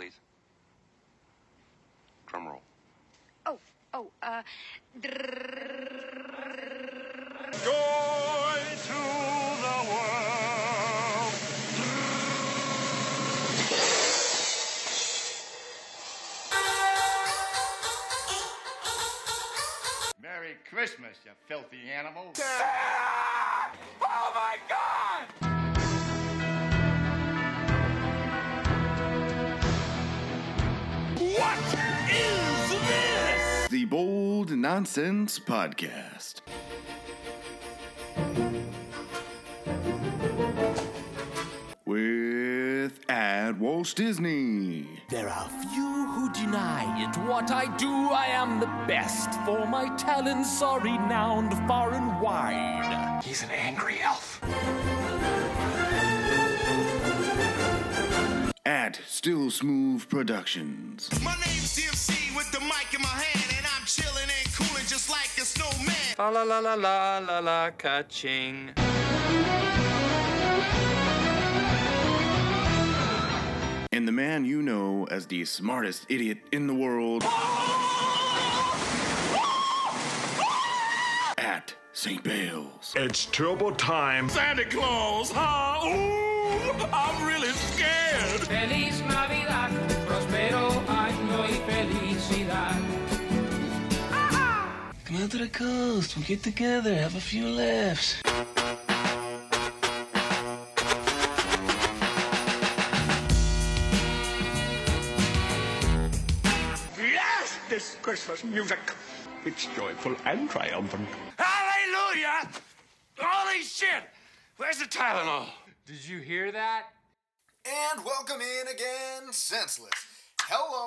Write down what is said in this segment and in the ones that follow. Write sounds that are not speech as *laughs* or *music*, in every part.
please. Drum roll. Oh, oh, uh. Joy to the world. Merry Christmas, you filthy animal. *laughs* Oh my God! Nonsense Podcast. With at Walt Disney. There are few who deny it. What I do, I am the best, for my talents are renowned far and wide. He's an angry elf. At Still Smooth Productions. My name's DMC with the mic in my hand, and I'm and just like a snowman. La la la la la la la ka-ching. And the man you know as the smartest idiot in the world. At St. Bale's. It's turbo time. Santa Claus, huh? Ooh, I'm really scared. Feliz Navidad, the coast. We'll get together, have a few laughs. Yes, this Christmas music. It's joyful and triumphant. Hallelujah! Holy shit! Where's the Tylenol? Did you hear that? And welcome in again, Senseless. Hello,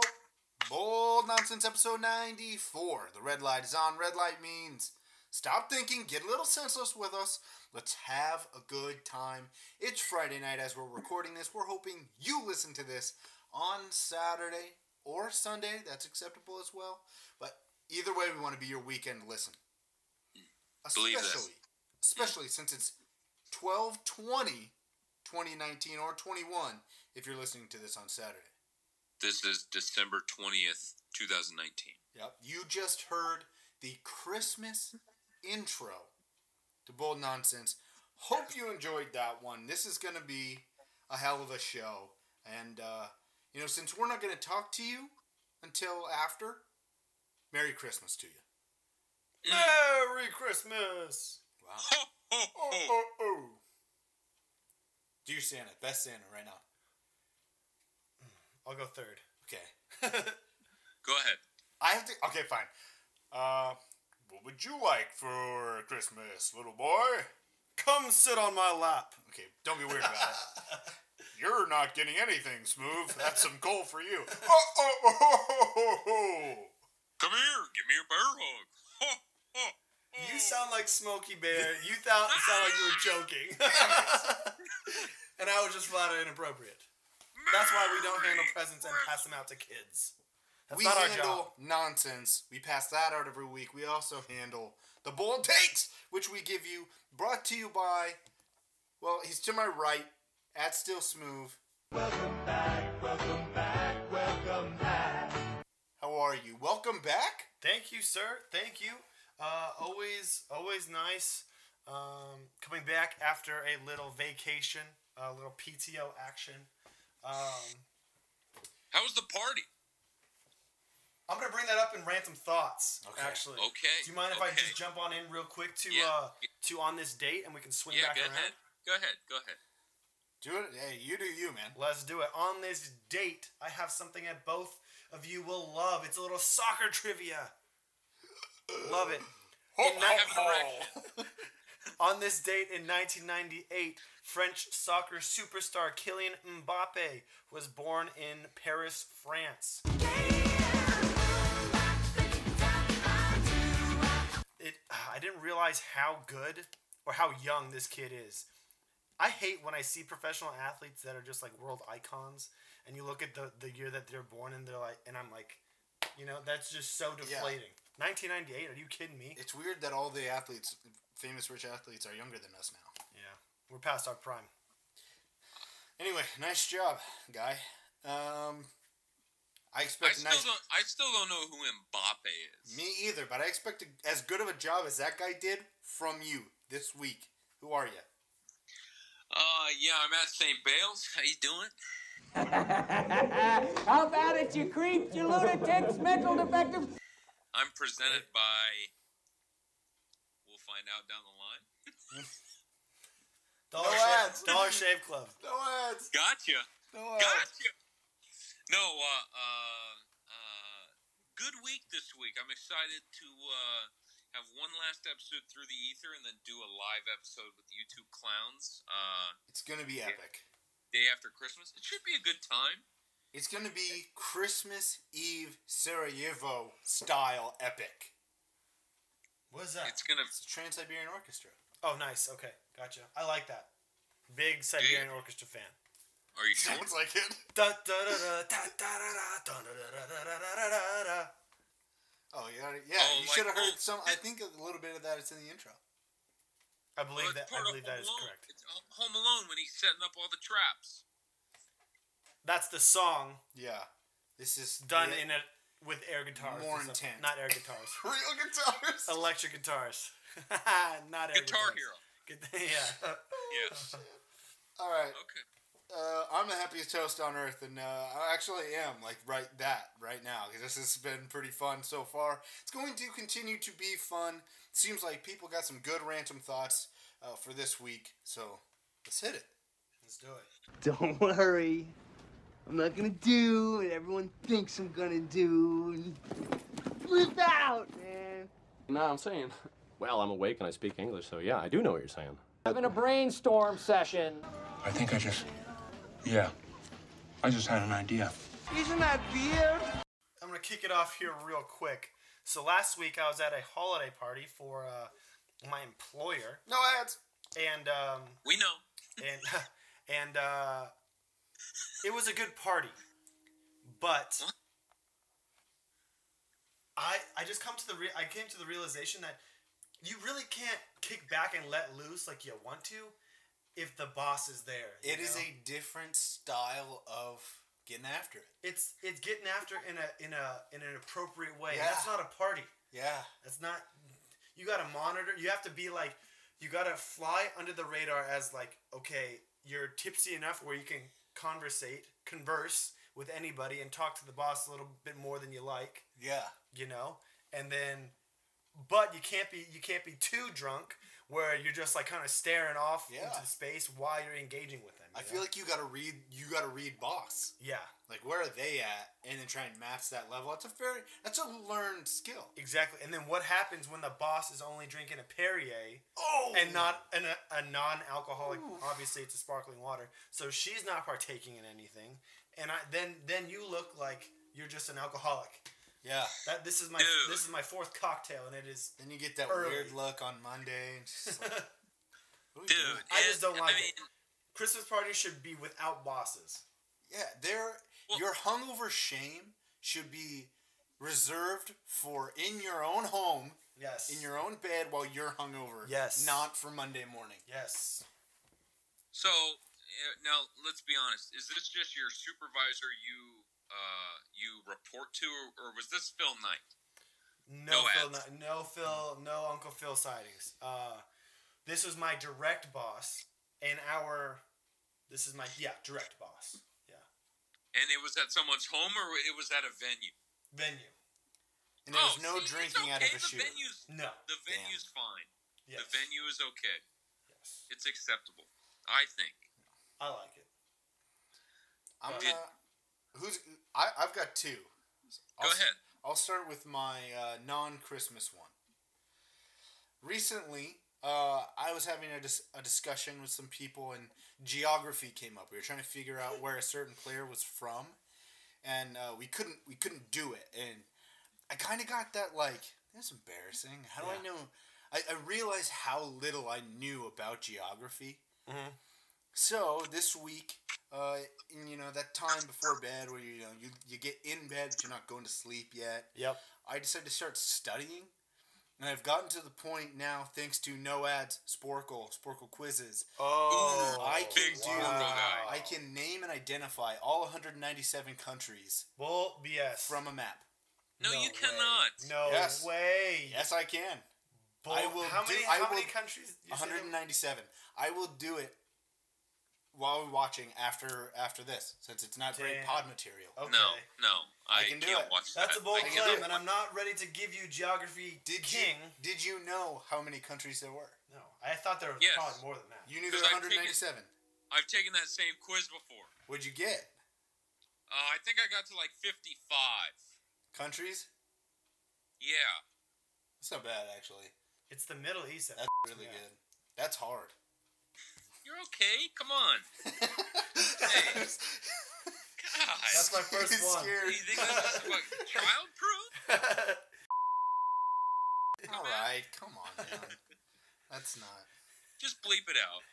Bold Nonsense episode 94. The red light is on. Red light means stop thinking, get a little senseless with us. Let's have a good time. It's Friday night as we're recording this. We're hoping you listen to this on Saturday or Sunday. That's acceptable as well. But either way, we want to be your weekend listen. Believe this. Especially, especially since it's 1220 2019 or 21 if you're listening to this on Saturday. This is December 20th, 2019. Yep. You just heard the Christmas intro to Bold Nonsense. Hope you enjoyed that one. This is going to be a hell of a show. And, uh, you know, since we're not going to talk to you until after, Merry Christmas to you. Merry Christmas! Wow. *laughs* Oh, oh, oh. Your Santa. Best Santa right now. I'll go third. Okay. *laughs* Go ahead. I have to. Okay, fine. Uh, what would you like for Christmas, little boy? Come sit on my lap. Okay, don't be weird about it. *laughs* You're not getting anything, Smooth. That's some coal for you. *laughs* Oh, oh, oh, oh, oh, oh. Come here, give me a bear hug. You sound like Smokey Bear. You thought sound like you were joking. and I was just flat out inappropriate. That's why we don't handle presents and pass them out to kids. That's we not our handle job. nonsense. We pass that out every week. We also handle the bold takes, which we give you, brought to you by, well, he's to my right, at Still Smooth. Welcome back, welcome back, welcome back. How are you? Welcome back. Thank you, sir. Thank you. Uh, always, always nice. Um, coming back after a little vacation, a little PTO action. Um, How was the party? I'm gonna bring that up in random thoughts. Okay. Actually. Okay. Do you mind if I just jump on in real quick to Yeah. uh to on this date and we can swing Yeah, back go around? ahead. Go ahead. Go ahead. Do it. Hey, you do you, man. Let's do it. On this date, I have something that both of you will love. It's a little soccer trivia. Love it. *laughs* In ni- *laughs* On this date in 1998, French soccer superstar Kylian Mbappe was born in Paris, France. It, I didn't realize how good or how young this kid is. I hate when I see professional athletes that are just like world icons, and you look at the, the year that they're born and they're like, and I'm like, you know, that's just so deflating. 1998? Are you kidding me? It's weird that all the athletes, famous rich athletes, are younger than us now. Yeah, we're past our prime. Anyway, nice job, guy. Um, I I expect a still nice. don't. I still don't know who Mbappe is. Me either, but I expect a, as good of a job as that guy did from you this week. Who are you? Uh, yeah, I'm at St. Bale's. How you doing? *laughs* How about it, you creeps, you lunatics, mental defective? I'm presented by. We'll find out down the line. Dollar, No Shave, ads. Dollar Shave Club. No ads. Gotcha. No ads. Gotcha. No, uh, uh, uh, good week this week. I'm excited to uh, have one last episode through the ether and then do a live episode with YouTube clowns. Uh, It's gonna be epic day after Christmas. It should be a good time. It's going to be Christmas Eve Sarajevo style epic. What is that? It's going to It's Trans Siberian Orchestra. Oh, nice. Okay, gotcha. I like that. Big Siberian Dude. Orchestra fan. Are you sure? Sounds like it. Oh yeah, yeah. Oh, you should have heard some. I think a little bit of that is in the intro. I believe Well, that. I believe that is Alone. correct. It's Home Alone when he's setting up all the traps. That's the song Yeah, this is done the- in a with air guitars. More and stuff. intense. Not air guitars. *laughs* real guitars. Electric guitars. *laughs* not air Guitar guitars. Hero. *laughs* Yeah. Yes. All right. Okay. Uh, I'm the happiest toast on earth, and uh, I actually am like right that right now because this has been pretty fun so far. It's going to continue to be fun. Seems like people got some good random thoughts uh, for this week, so let's hit it. Let's do it. Don't worry. I'm not gonna do what everyone thinks I'm gonna do. Flip out, man. No, I'm saying, well, I'm awake and I speak English, so yeah, I do know what you're saying. Having a brainstorm session. I think I just. Yeah. I just had an idea. Isn't that weird? I'm gonna kick it off here real quick. So last week I was at a holiday party for uh, my employer, No ads. and um, We know. and *laughs* and uh, it was a good party, but I I just come to the re- I came to the realization that you really can't kick back and let loose like you want to if the boss is there. you It is know? a different style of getting after it. it's it's getting after in a in a in an appropriate way. Yeah. That's not a party. Yeah. That's not. You gotta monitor. You have to be like, you gotta fly under the radar as like, okay, you're tipsy enough where you can conversate, converse with anybody, and talk to the boss a little bit more than you like. Yeah. You know, and then, but you can't be you can't be too drunk where you're just like kind of staring off Yeah. into space while you're engaging with them. I you feel like you gotta read. You gotta read boss. yeah. Like where are they at, and then try and match that level. It's a very. That's a learned skill. Exactly. And then what happens when the boss is only drinking a Perrier Oh. and not an, a, a non-alcoholic? Obviously, it's a sparkling water, so she's not partaking in anything. And I then then you look like you're just an alcoholic. Yeah. That this is my Dude. this is my fourth cocktail, and it is. Then you get that Early. weird look on Monday. And just like, *laughs* what are we Dude, doing? I just don't like I it. Mean, Christmas parties should be without bosses. Yeah, there. Well- your hungover shame should be reserved for in your own home, Yes. in your own bed while you're hungover. Yes. Not for Monday morning. yes. So uh, now let's be honest. Is this just your supervisor you uh, you report to, or, or was this Phil Knight? No, No Phil, ads. no, no Phil, no Uncle Phil sightings. Uh, this was my direct boss, and our, this is my yeah direct boss. Yeah, And it was at someone's home, or it was at a venue. venue. And there was Oh, no see, it's drinking out of a the shoe. Venue's, No. the venue's fine. Yes. The venue is okay. Yes. It's acceptable. I think. I like it. I'm Did- gonna. Who's? I I've got two. Go I'll s- ahead. I'll start with my uh, non-Christmas one. Recently, uh, I was having a, dis- a discussion with some people, and geography came up. We were trying to figure out where a certain player was from, and uh, we couldn't we couldn't do it. And I kind of got that like that's embarrassing. How do I know? I, I realized how little I knew about geography. Mhm. So this week, uh, in, you know that time before bed where you know you, you get in bed but you're not going to sleep yet. Yep. I decided to start studying And I've gotten to the point now, thanks to no ads, Sporcle, Sporcle quizzes. Oh, I can do. Sporcle guy. I can name and identify all 197 countries Bull BS. from a map. No, you way. cannot. No Yes. way. Yes, I can. Bull, I will how do- many? I how many countries? you said there- 197. I will do it while we're watching after after this, since it's not great pod material. Okay. No, no. I, I can do can't it. watch That's that. a bold I can't do claim, and I'm not ready to give you geography Did king. you did you know how many countries there were? No, I thought there was Yes. probably more than that. You knew there Because were I've taken- I've taken that same quiz before. What'd you get? Uh, I think I got to like 55. Countries? Yeah. That's not bad actually. It's the Middle East. that That's really yeah. good. That's hard. You're okay. Come on. *laughs* hey. *laughs* God. That's my *laughs* first He's one. scared. you think this is what, child proof? *laughs* All right, come on, man. That's not. Just bleep it out.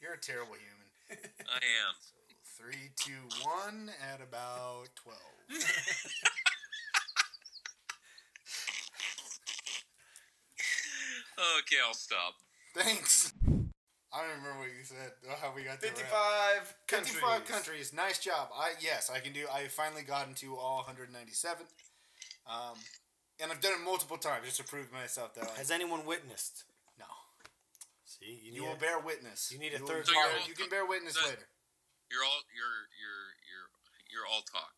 You're a terrible human. I am. So Three, two, one, at about twelve. *laughs* Okay, I'll stop. Thanks. I don't remember what you said. How we got to 55 countries. 55 countries. Nice job. I yes, I can do. I finally got into all 197. Um, and I've done it multiple times just to prove to myself that I, Has anyone witnessed? no. See, you, You need will a- bear witness. you need a will third be So you're all- You can bear witness the- later. You're all you're you're you're you're all talk.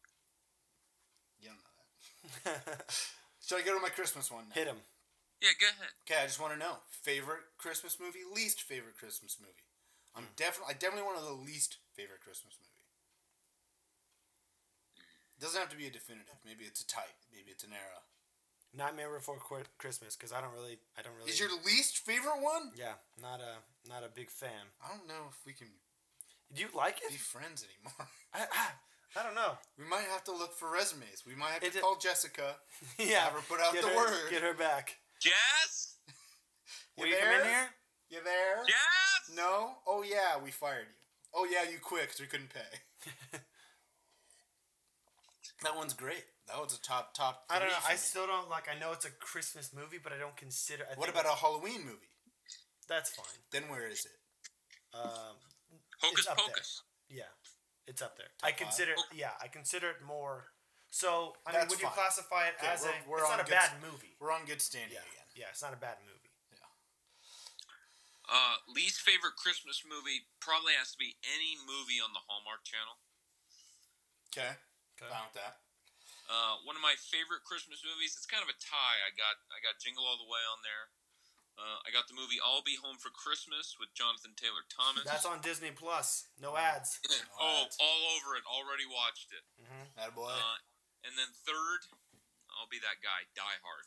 You don't know that. *laughs* Should I go to my Christmas one now? Hit him. Yeah, go ahead. Okay, I just want to know favorite Christmas movie, least favorite Christmas movie. I'm hmm. definitely, I definitely want to the least favorite Christmas movie. It Doesn't have to be a definitive. Maybe it's a type. Maybe it's an era. Nightmare Before Christmas, because I don't really, I don't really. Is your least favorite one? Yeah, not a, not a big fan. I don't know if we can Do you like it? be friends anymore. *laughs* I, I, I don't know. We might have to look for resumes. We might have It to d- call Jessica. *laughs* yeah. Have her put out get the her, word. Get her back. Jazz? You Will there? come in here? You there? Jazz? No? Oh yeah, we fired you. Oh yeah, you quit because we couldn't pay. *laughs* that one's great. That one's a top top. I don't know. I me. still don't like. I know it's a Christmas movie, but I don't consider. I What about a Halloween movie? That's fine. Then where is it? Um, Hocus It's up there. pocus. yeah, it's up there. I five? consider. Yeah, I consider it more. So I mean, That's would you fine. classify it Okay, as a? we're- we're it's on not a good bad s- movie. We're on good standing Yeah, again. yeah, it's not a bad movie. Uh, least favorite Christmas movie probably has to be any movie on the Hallmark Channel. Okay. Okay. Down with that. Uh, one of my favorite Christmas movies. It's kind of a tie. I got I got Jingle All the Way on there. Uh, I got the movie I'll Be Home for Christmas with Jonathan Taylor Thomas. That's on Disney Plus. No ads. *laughs* oh, all over it. Already watched it. That boy. Uh, and then third, I'll be that guy. Die Hard.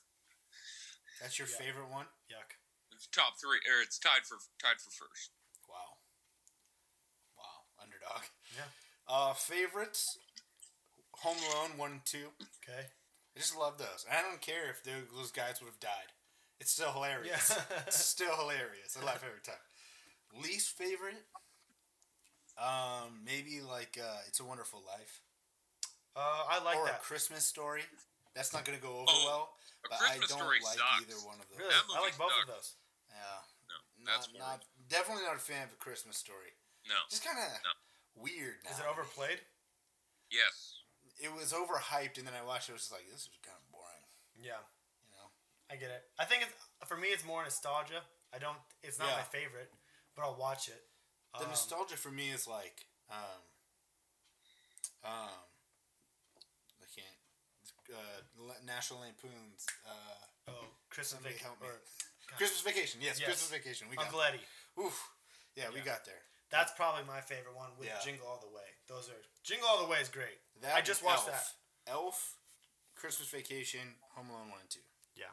That's your yeah. favorite one? Yuck. It's top three, or it's tied for tied for first. Wow. Wow. Underdog. Yeah. Uh, favorites? Home Alone one and two. Okay. I just love those. And I don't care if those guys would have died. It's still hilarious. Yeah. *laughs* it's still hilarious. I laugh every time. Least favorite? Um, maybe like uh, It's a Wonderful Life. Uh, I like or that. a Christmas story. That's not gonna go over Oh, well. A But I don't Story like sucks. either one of those. Really, I like movie both of those. Yeah. No, Not, that's not horrible. definitely not a fan of a Christmas story. No. Just kind of No. weird. Now. Is it overplayed? Yes. It was overhyped, and then I watched it. It was just like this is kind of boring. Yeah. You know. I get it. I think it's for me. It's more nostalgia. I don't. It's not Yeah. my favorite, but I'll watch it. The Um, nostalgia for me is like, um, um, I can't. Uh, National Lampoon's uh, Oh, Christmas somebody Vacation. help me. Or Christmas Vacation. Yes, Yes. Christmas Vacation. We got. Uncle Eddie. Oof. Yeah, we got there. That's probably my favorite one with Yeah. Jingle All the Way. Those are Jingle All the Way is great. That I just watched Elf. that. Elf, Christmas Vacation, Home Alone one and two. Yeah.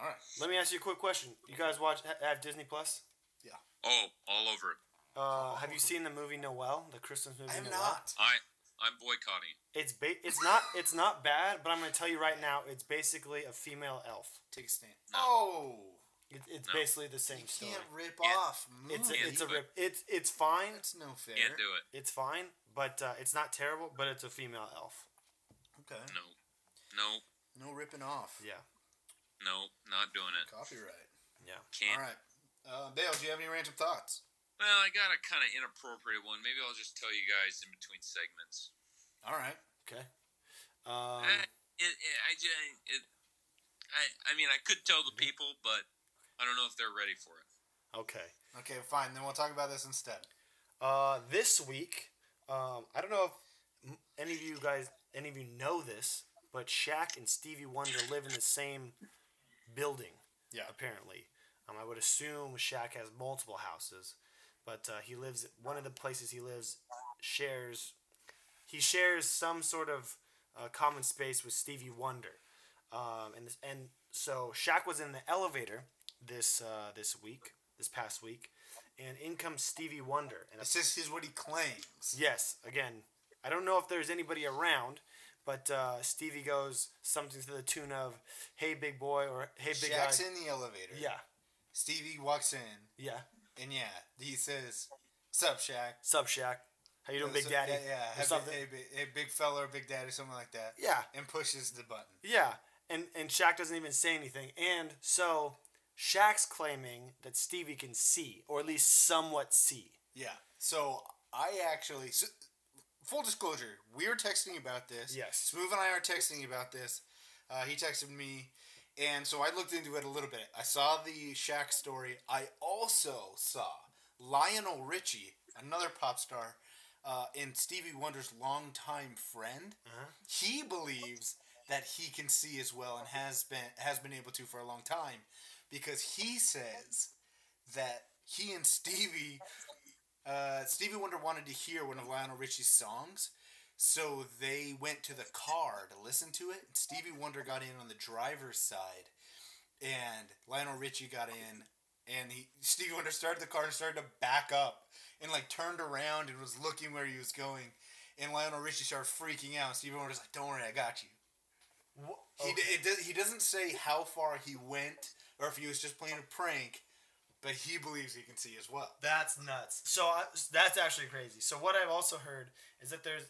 All right. Let me ask you a quick question. You guys watch have Disney Plus? Yeah. Oh, all over it. Uh, have you seen the movie Noel, the Christmas movie I have Noel? not. I I'm boycotting. It's ba- it's not it's not bad, but I'm gonna tell you right now, it's basically a female elf. Take a stand. No. Oh, It, it's No. basically the you same story. You can't rip Yeah. off. It's a, movies. it's a rip. It's it's fine. That's no fair. Can't do it. It's fine, but uh, it's not terrible. But it's a female elf. Okay. No. No. No ripping off. Yeah. No, not doing it. Copyright. Yeah. Can't. All right. Uh, Bale, do you have any random thoughts? Well, I got a kind of inappropriate one. Maybe I'll just tell you guys in between segments. All right. Okay. Um, I, it, it, I, ju- it, I, I mean, I could tell the people, but I don't know if they're ready for it. okay. Okay, fine. Then we'll talk about this instead. Uh, this week, um, I don't know if any of you guys, any of you know this, but Shaq and Stevie Wonder live in the same building. Yeah. Apparently, um, I would assume Shaq has multiple houses, but uh, he lives. One of the places he lives shares. He shares some sort of uh, common space with Stevie Wonder, um, and and so Shaq was in the elevator this uh, this week, this past week, and in comes Stevie Wonder. And This is, what he claims. Yes, again, I don't know if there's anybody around, but uh, Stevie goes something to the tune of "Hey, big boy" or "Hey, big Shaq's guy." in the elevator. Yeah, Stevie walks in, yeah. And yeah, he says, "Sup, Shaq." Sup, Shaq? How you doing, Big So- Daddy? Yeah, yeah. Or Hey, something. Hey, big, hey, big fella or big daddy, something like that. Yeah. And pushes the button. Yeah, and and Shaq doesn't even say anything, and so Shaq's claiming that Stevie can see, or at least somewhat see. Yeah. So I actually, so, full disclosure, we were texting about this. Yes. Smooth and I are texting about this. Uh, he texted me, and so I looked into it a little bit. I saw the Shaq story. I also saw Lionel Richie, another pop star, uh, and Stevie Wonder's longtime friend. Uh-huh. He believes that he can see as well and has been has been able to for a long time because he says that he and Stevie uh, Stevie Wonder wanted to hear one of Lionel Richie's songs, so they went to the car to listen to it. Stevie Wonder got in on the driver's side, and Lionel Richie got in, and he Stevie Wonder started the car and started to back up and like turned around and was looking where he was going, and Lionel Richie started freaking out. Stevie Wonder's like, "Don't worry, I got you." He, it does, he doesn't say how far he went or if he was just playing a prank, but he believes he can see as well. That's nuts. So I, that's actually crazy. So what I've also heard is that there's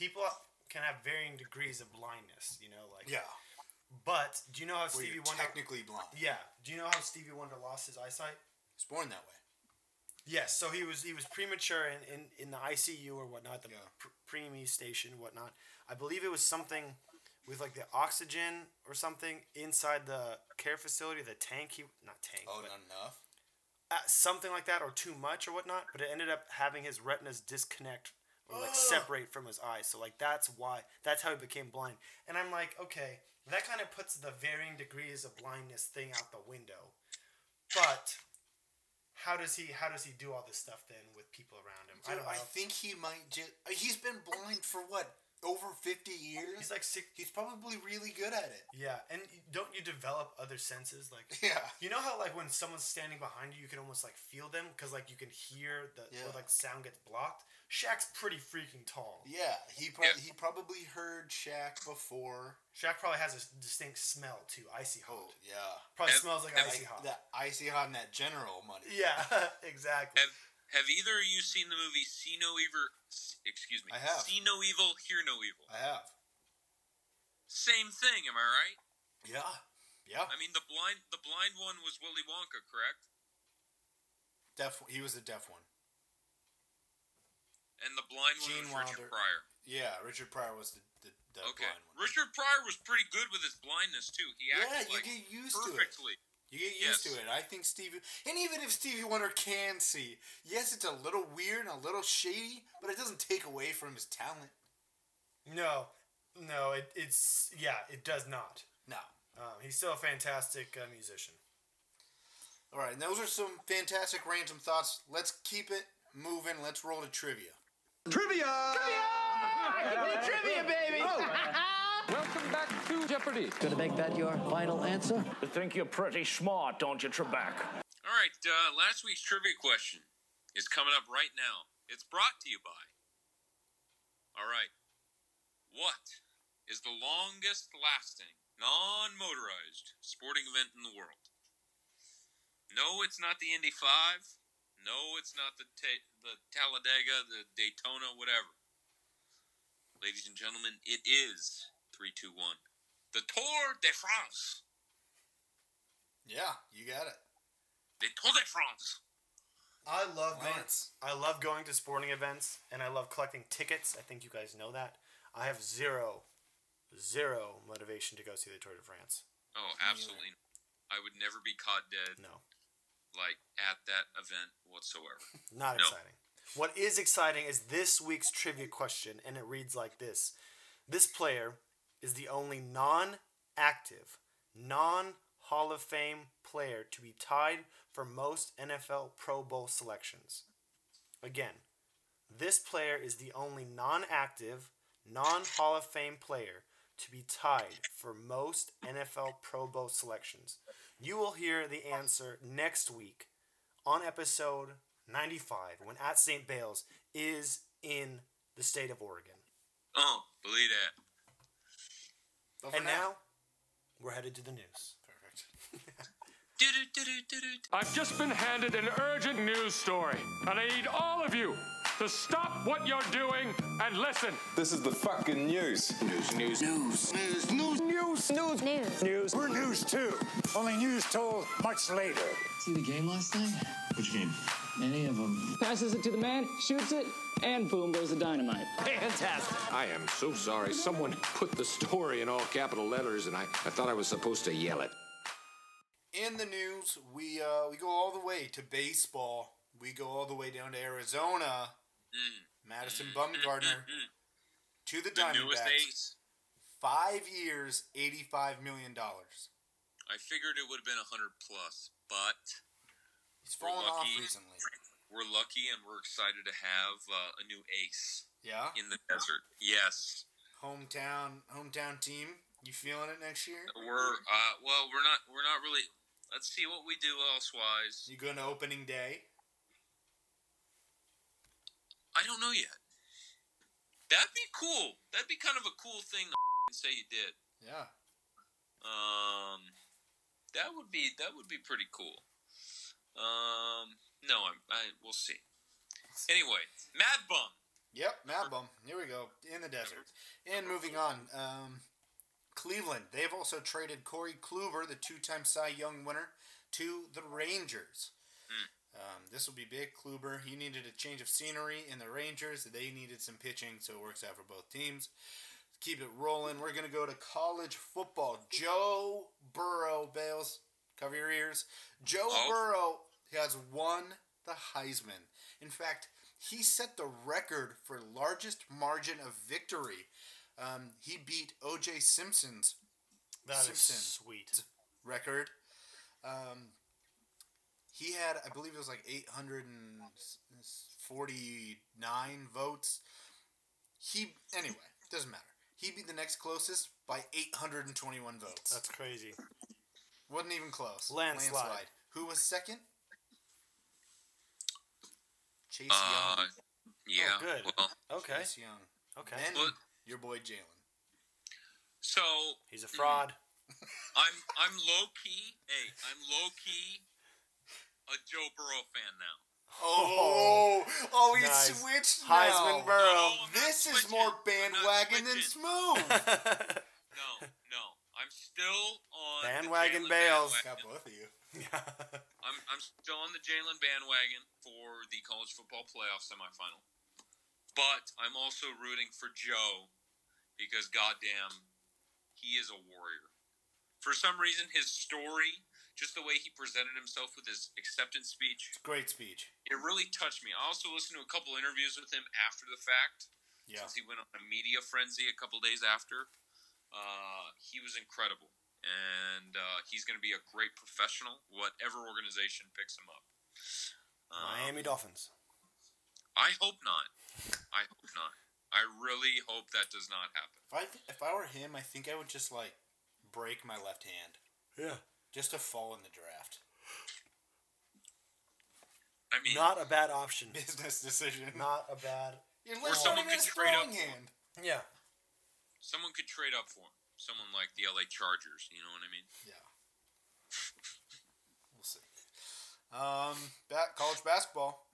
people can have varying degrees of blindness. You know, like Yeah. But do you know how Stevie Wonder? technically blind. Yeah. Do you know how Stevie Wonder lost his eyesight? He's born that way. Yes, so he was he was premature in, in, in the ICU or whatnot, the pr- preemie station, whatnot. I believe it was something with like the oxygen or something inside the care facility, the tank. He not tank. Oh, but, not enough. uh, something like that, or too much or whatnot. But it ended up having his retinas disconnect or like Ugh. separate from his eyes. So like that's why that's how he became blind. And I'm like, okay, that kind of puts the varying degrees of blindness thing out the window. But how does he how does he do all this stuff then with people around him? I don't know. I think he might just. Uh, he's been blind for what over fifty years. He's like six. He's probably really good at it. Yeah, and don't you develop other senses like? *laughs* Yeah. You know how like when someone's standing behind you, you can almost like feel them because like you can hear the Yeah. or, like sound gets blocked. Shaq's pretty freaking tall. Yeah, he pro- he probably heard Shaq before. Shaq probably has a distinct smell too, icy hot. Oh, yeah, Probably Have- smells like have- icy hot. That icy hot and that general money. Yeah, *laughs* exactly. Have Have either of you seen the movie See No Evil? Excuse me. I have. See No Evil, Hear No Evil. I have. Same thing. Am I right? Yeah, yeah. I mean, the blind the blind one was Willy Wonka, correct? Deaf. He was a deaf one. And the blind one Gene was Richard Wilder. Pryor. Yeah, Richard Pryor was the the, the Okay. blind one. Richard Pryor was pretty good with his blindness too. He Yeah, acted you like get used to it. perfectly. You get used Yes. to it. I think Stevie, and even if Stevie Wonder can see, yes, it's a little weird and a little shady, but it doesn't take away from his talent. No, no, it, it's yeah, it does not. No. Um, he's still a fantastic uh, musician. All right, and those are some fantastic random thoughts. Let's keep it moving. Let's roll to trivia. Trivia! Trivia! Trivia, baby! *laughs* Welcome back to Jeopardy! Gonna make that your final answer? You think you're pretty smart, don't you, Trebek? All right, uh, last week's trivia question is coming up right now. It's brought to you by. All right. What is the longest lasting non motorized sporting event in the world? No, it's not the Indy 5. No, it's not the, ta- the Talladega, the Daytona, whatever. Ladies and gentlemen, it is 321. The Tour de France. Yeah, you got it. The Tour de France. I love going. I love going to sporting events, and I love collecting tickets. I think you guys know that. I have zero, zero motivation to go see the Tour de France. Oh, absolutely. I would never be caught dead. No. Like at that event whatsoever. *laughs* Not No. exciting. What is exciting is this week's trivia question, and it reads like this This player is the only non active, non Hall of Fame player to be tied for most NFL Pro Bowl selections. Again, this player is the only non active, non Hall of Fame player to be tied for most NFL Pro Bowl selections. You will hear the answer next week on episode 95 when At St. Bales is in the state of Oregon. Oh, believe that. But for And now, we're headed to the news. Perfect. *laughs* I've just been handed an urgent news story, and I need all of you to stop what you're doing and listen. This is the fucking news. News, news, news. News, news, news, news, News. news. We're news too. Only news told much later. See the game last night? Which game? Any of them. Passes it to the man, shoots it, and boom goes the dynamite. Fantastic. I am so sorry. Someone *laughs* put the story in all capital letters, and I, I thought I was supposed to yell it. In the news, we uh, we go all the way to baseball. We go all the way down to Arizona. Mm. Madison mm. Bumgarner mm, to the The Diamondbacks. Five years, eighty-five million dollars. I figured it would have been a hundred plus, but He's fallen off recently. We're lucky, and we're excited to have uh, a new ace Yeah, in the desert. Yes, hometown hometown team. You feeling it next year? we're uh, well. We're not. We're not really. Let's see what we do elsewise. You going to opening day? I don't know yet. That'd be cool. That'd be kind of a cool thing to *laughs* say you did. Yeah. Um, that would be that would be pretty cool. Um, no, I'm. I we'll see. Anyway, Mad Bum. Yep, Mad Bum. Here we go. In the desert. And moving on. Um, Cleveland. They've also traded Corey Kluber, the two time Cy Young winner, to the Rangers. Um, this will be big. Kluber, he needed a change of scenery in the Rangers. They needed some pitching, so it works out for both teams. Keep it rolling. We're going to go to college football. Joe Burrow, Bales, cover your ears. Joe Oh. Burrow has won the Heisman. In fact, he set the record for largest margin of victory. Um, he beat O.J. Simpson's That is Simpson sweet. record. Um, he had, I believe it was like 849 votes. He, anyway, doesn't matter. He beat the next closest by 821 votes. That's crazy. Wasn't even close. Landslide. Who was second? Chase Uh, Young. yeah. Oh, good. Well, Okay. Chase Young. Okay. Then But- your boy Jalen. so He's a fraud. *laughs* I'm I'm low key. Hey, I'm low key a Joe Burrow fan now. Oh, oh, he Nice. switched Heisman now. Burrow. No, I'm not This is switching. more bandwagon than smooth. *laughs* No, no. I'm still on the Bandwagon Jalen Bales. Got both of you. I'm I'm still on the Jalen bandwagon for the college football playoff semifinal. But I'm also rooting for Joe because goddamn, he is a warrior. For some reason, his story, just the way he presented himself with his acceptance speech, Great speech. it really touched me. I also listened to a couple interviews with him after the fact, Yeah. since he went on a media frenzy a couple days after. Uh, he was incredible, and uh, he's going to be a great professional, whatever organization picks him up. Um, Miami Dolphins. I hope not. I hope not. I really hope that does not happen. If I if I were him, I think I would just like break my left hand Yeah. Just to fall in the draft. I mean, Not a bad option. *laughs* Business decision. Not a bad. Your Or left someone hand could is trade up strong hand. Yeah. someone could trade up for him. Someone like the LA Chargers. You know what I mean? Yeah. *laughs* We'll see. Um, ba- college basketball.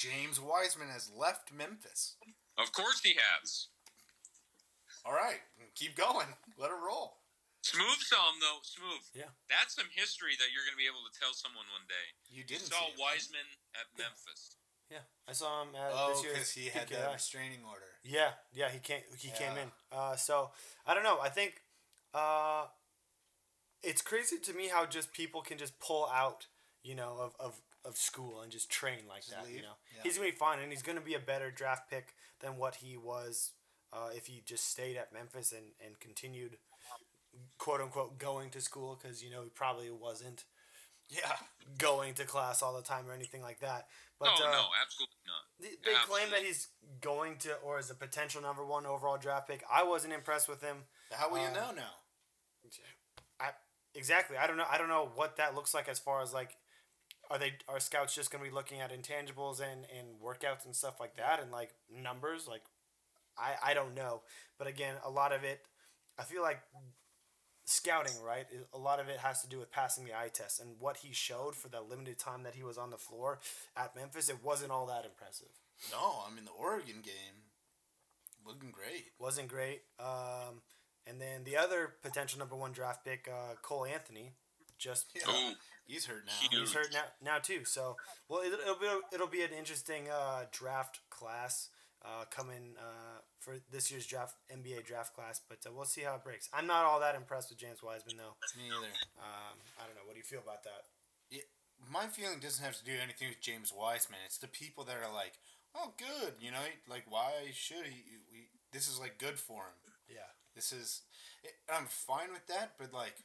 James Wiseman has left Memphis. Of course he has. All right, keep going. Let it roll. Smooth saw him though. Smooth. Yeah. That's some history that you're going to be able to tell someone one day. You didn't saw see him, right? Wiseman at Memphis. Yeah, I saw him at Oh, this year's because he had PKI. that restraining order. Yeah, yeah, he came. He came in. Uh, so I don't know. I think uh, it's crazy to me how just people can just pull out, you know, of, of, of school and just train like that. You know, Yeah. he's gonna be fine, and he's gonna be a better draft pick than what he was uh, if he just stayed at Memphis and and continued, quote unquote, going to school because you know he probably wasn't. Yeah. Going to class all the time or anything like that. But oh uh, no, absolutely not. they, they claim that he's going to, or is a potential number one overall draft pick. I wasn't impressed with him. How will you Uh, know now? I exactly. I don't know. I don't know what that looks like as far as like, are they are scouts just going to be looking at intangibles and and workouts and stuff like that and like numbers? Like, I I don't know. But again, a lot of it, I feel like scouting, right? A lot of it has to do with passing the eye test and what he showed for the limited time that he was on the floor at Memphis. It wasn't all that impressive. No, I mean the Oregon game, looking great. wasn't great. Um, and then the other potential number one draft pick, uh, Cole Anthony, just Yeah. He's hurt now. he's hurt now, now too. So well, it, it'll be it'll be an interesting uh, draft class uh, coming uh, for this year's draft NBA draft class. But uh, we'll see how it breaks. I'm not all that impressed with James Wiseman though. Me either. Um, I don't know. What do you feel about that? Yeah, my feeling doesn't have to do anything with James Wiseman. It's the people that are like, "Oh, good," you know, like why should he? We, this is like good for him. Yeah. This is. I'm fine with that, but like,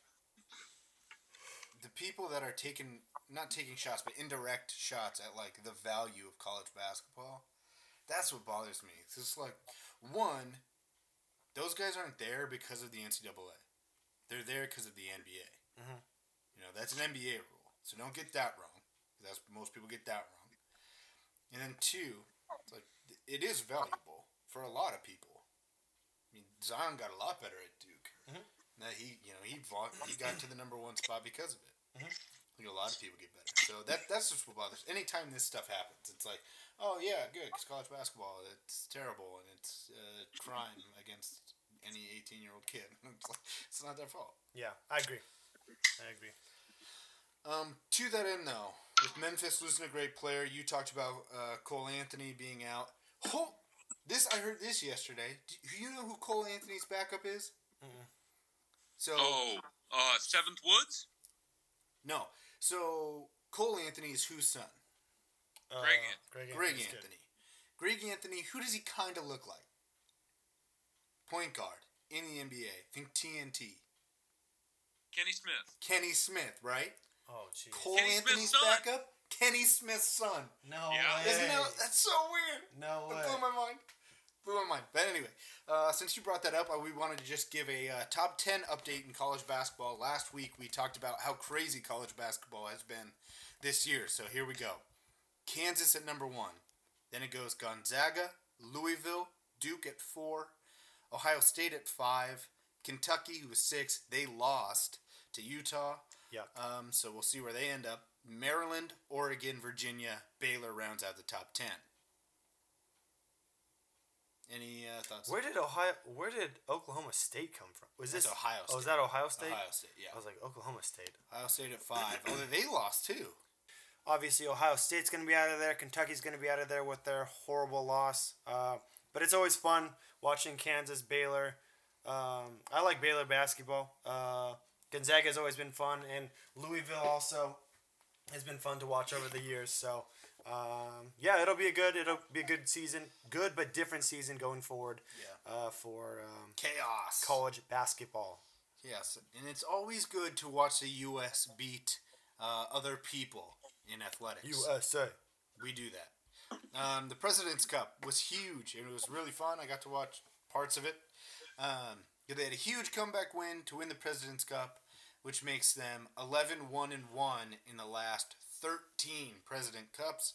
the people that are taking not taking shots, but indirect shots at like the value of college basketball. That's what bothers me. It's just like one, those guys aren't there because of the NCAA. They're there because of the NBA. Mhm. You know, that's an NBA rule. So don't get that wrong. That's most people get that wrong. And then two, it's like it is valuable for a lot of people. I mean, Zion got a lot better at Duke. Mhm. Now he, you know, he he got to the number one spot because of it. Mhm. I think a lot of people get better. So that that's just what bothers. Anytime this stuff happens, it's like, oh yeah, good, because college basketball, it's terrible and it's uh, crime *laughs* against any eighteen year old kid. *laughs* It's, like, it's not their fault. Yeah, I agree. I agree. Um, to that end, though, with Memphis losing a great player, you talked about uh, Cole Anthony being out. Oh, this I heard this yesterday. Do you know who Cole Anthony's backup is? Mm-mm. So Oh, uh, Seventh Woods. no, so Cole Anthony is whose son? Uh, Greg Anthony. Greg, Greg Anthony's good. Anthony. Greg Anthony. Who does he kind of look like? Point guard in the NBA. Think TNT. Kenny Smith. Kenny Smith, right? Oh, jeez. Cole Kenny Anthony's Smith's son. backup. Kenny Smith's son. No Yeah. way. Isn't that that's so weird? No It way. blew my mind. Blew my mind. But anyway, uh, since you brought that up, uh, we wanted to just give a uh, top 10 update in college basketball. Last week, we talked about how crazy college basketball has been this year. So here we go Kansas at number one. Then it goes Gonzaga, Louisville, Duke at four, Ohio State at five, Kentucky, who was six. They lost to Utah. Yeah. Um, so we'll see where they end up. Maryland, Oregon, Virginia, Baylor rounds out the top 10. Any uh, thoughts? Where did Ohio? Where did Oklahoma State come from? Was That's this Ohio Oh, was that Ohio State? Ohio State, yeah. I was like Oklahoma State. Ohio State at five. Oh, they lost too. Obviously, Ohio State's going to be out of there. Kentucky's going to be out of there with their horrible loss. Uh, but it's always fun watching Kansas, Baylor. Um, I like Baylor basketball. Uh, has always been fun, and Louisville also has been fun to watch over the years. So, um, yeah, it'll be a good it'll be a good season, good but different season going forward. Yeah. Uh, for um, Chaos. college basketball. Yes, and it's always good to watch the U.S. beat uh, other people in athletics. USA. We do that. Um, the President's Cup was huge, and it was really fun. I got to watch parts of it. Um, they had a huge comeback win to win the President's Cup, which makes them 11 1 and 1 in the last 13 President Cups.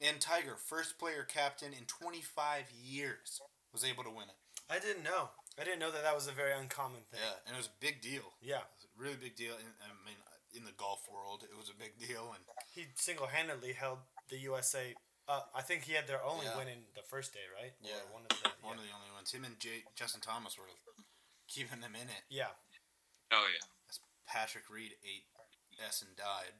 And Tiger, first player captain in 25 years, was able to win it. I didn't know. I didn't know that that was a very uncommon thing. Yeah, and it was a big deal. Yeah. It was a really big deal. In, I mean, in the golf world, it was a big deal. And He single-handedly held the USA. Uh, I think he had their only Yeah. win in the first day, right? Or Yeah. one of the. one of the only ones. Him and Jay, Justin Thomas were keeping them in it. Yeah. Oh yeah. As Patrick Reed ate S and died.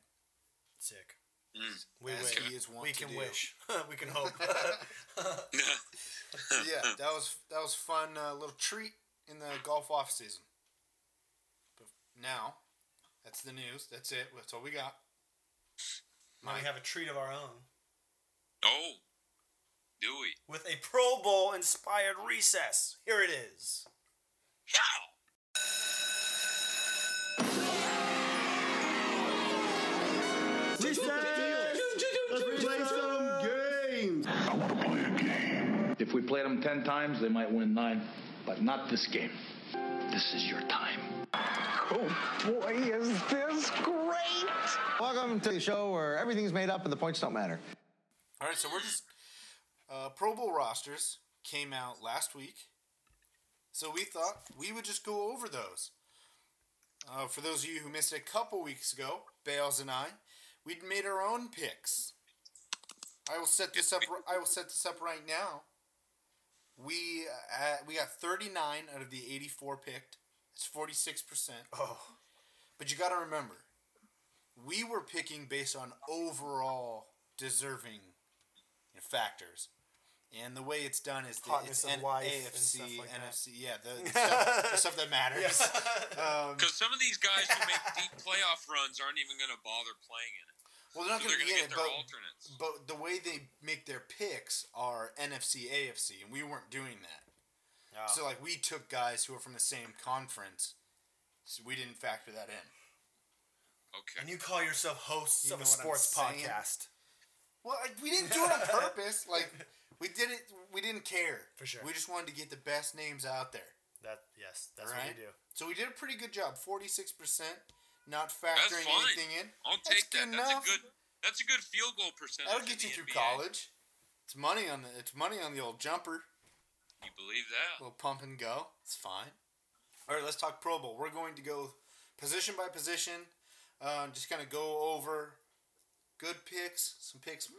Sick. Mm. We as wish. he is wont we can do. wish. *laughs* we can hope. *laughs* *laughs* yeah, that was that was fun. Uh, little treat in the golf off season. But now, that's the news. That's it. That's all we got. now we have a treat of our own Oh, do we? with a Pro Bowl inspired recess. Here it is. Let's If we played them ten times, they might win nine, but not this game. This is your time. Oh boy, is this great! Welcome to the show where everything's made up and the points don't matter. All right, so we're just uh, Pro Bowl rosters came out last week, so we thought we would just go over those. Uh, for those of you who missed it a couple weeks ago, Bayles and I, we'd made our own picks. I will set this up. I will set this up right now. We uh, we got 39 out of the 84 picked. It's 46 percent. Oh, But you got to remember, we were picking based on overall deserving factors. And the way it's done is the Hotness it's of life and AFC, stuff like that. NFC, yeah, the, the, *laughs* stuff, the stuff that matters. *laughs* Um, Because some of these guys who make deep playoff runs aren't even going to bother playing in it. Well, they're not So going to they're be in it, but, alternates. but the way they make their picks are NFC, AFC, and we weren't doing that. Yeah. So, like, we took guys who are from the same conference, so we didn't factor that in. Okay. and you call yourself hosts You of a know what I'm sports podcast. Well, I, we didn't do it on *laughs* purpose. Like, we did it, we didn't care. For sure. We just wanted to get the best names out there. That yes, that's Right? what you do. So we did a pretty good job. Forty-six percent, not That's factoring fine. anything in. I'll That's take that. That's enough. a good. That's a good field goal percentage. That'll get you through NBA. college. It's money on the. It's money on the old jumper. You believe that? little pump and go. It's fine. All right, let's talk Pro Bowl. We're going to go position by position. Uh, just kind of go over good picks, some picks meh,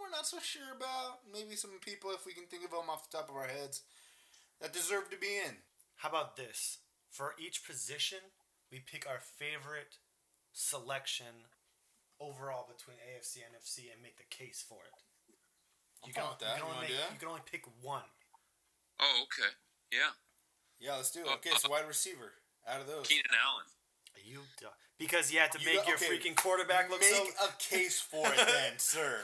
we're not so sure about. Maybe some people, if we can think of them off the top of our heads, that deserve to be in. How about this? For each position, we pick our favorite selection overall between AFC and NFC and make the case for it. I'm You can, with that. you, You can only make, you can only pick one. Oh, okay. Yeah. Yeah, let's do it. Uh, Okay, so wide receiver out of those. Keenan Allen. You du- because you had to You make your okay, freaking quarterback look Make so. a case for it then, *laughs* sir.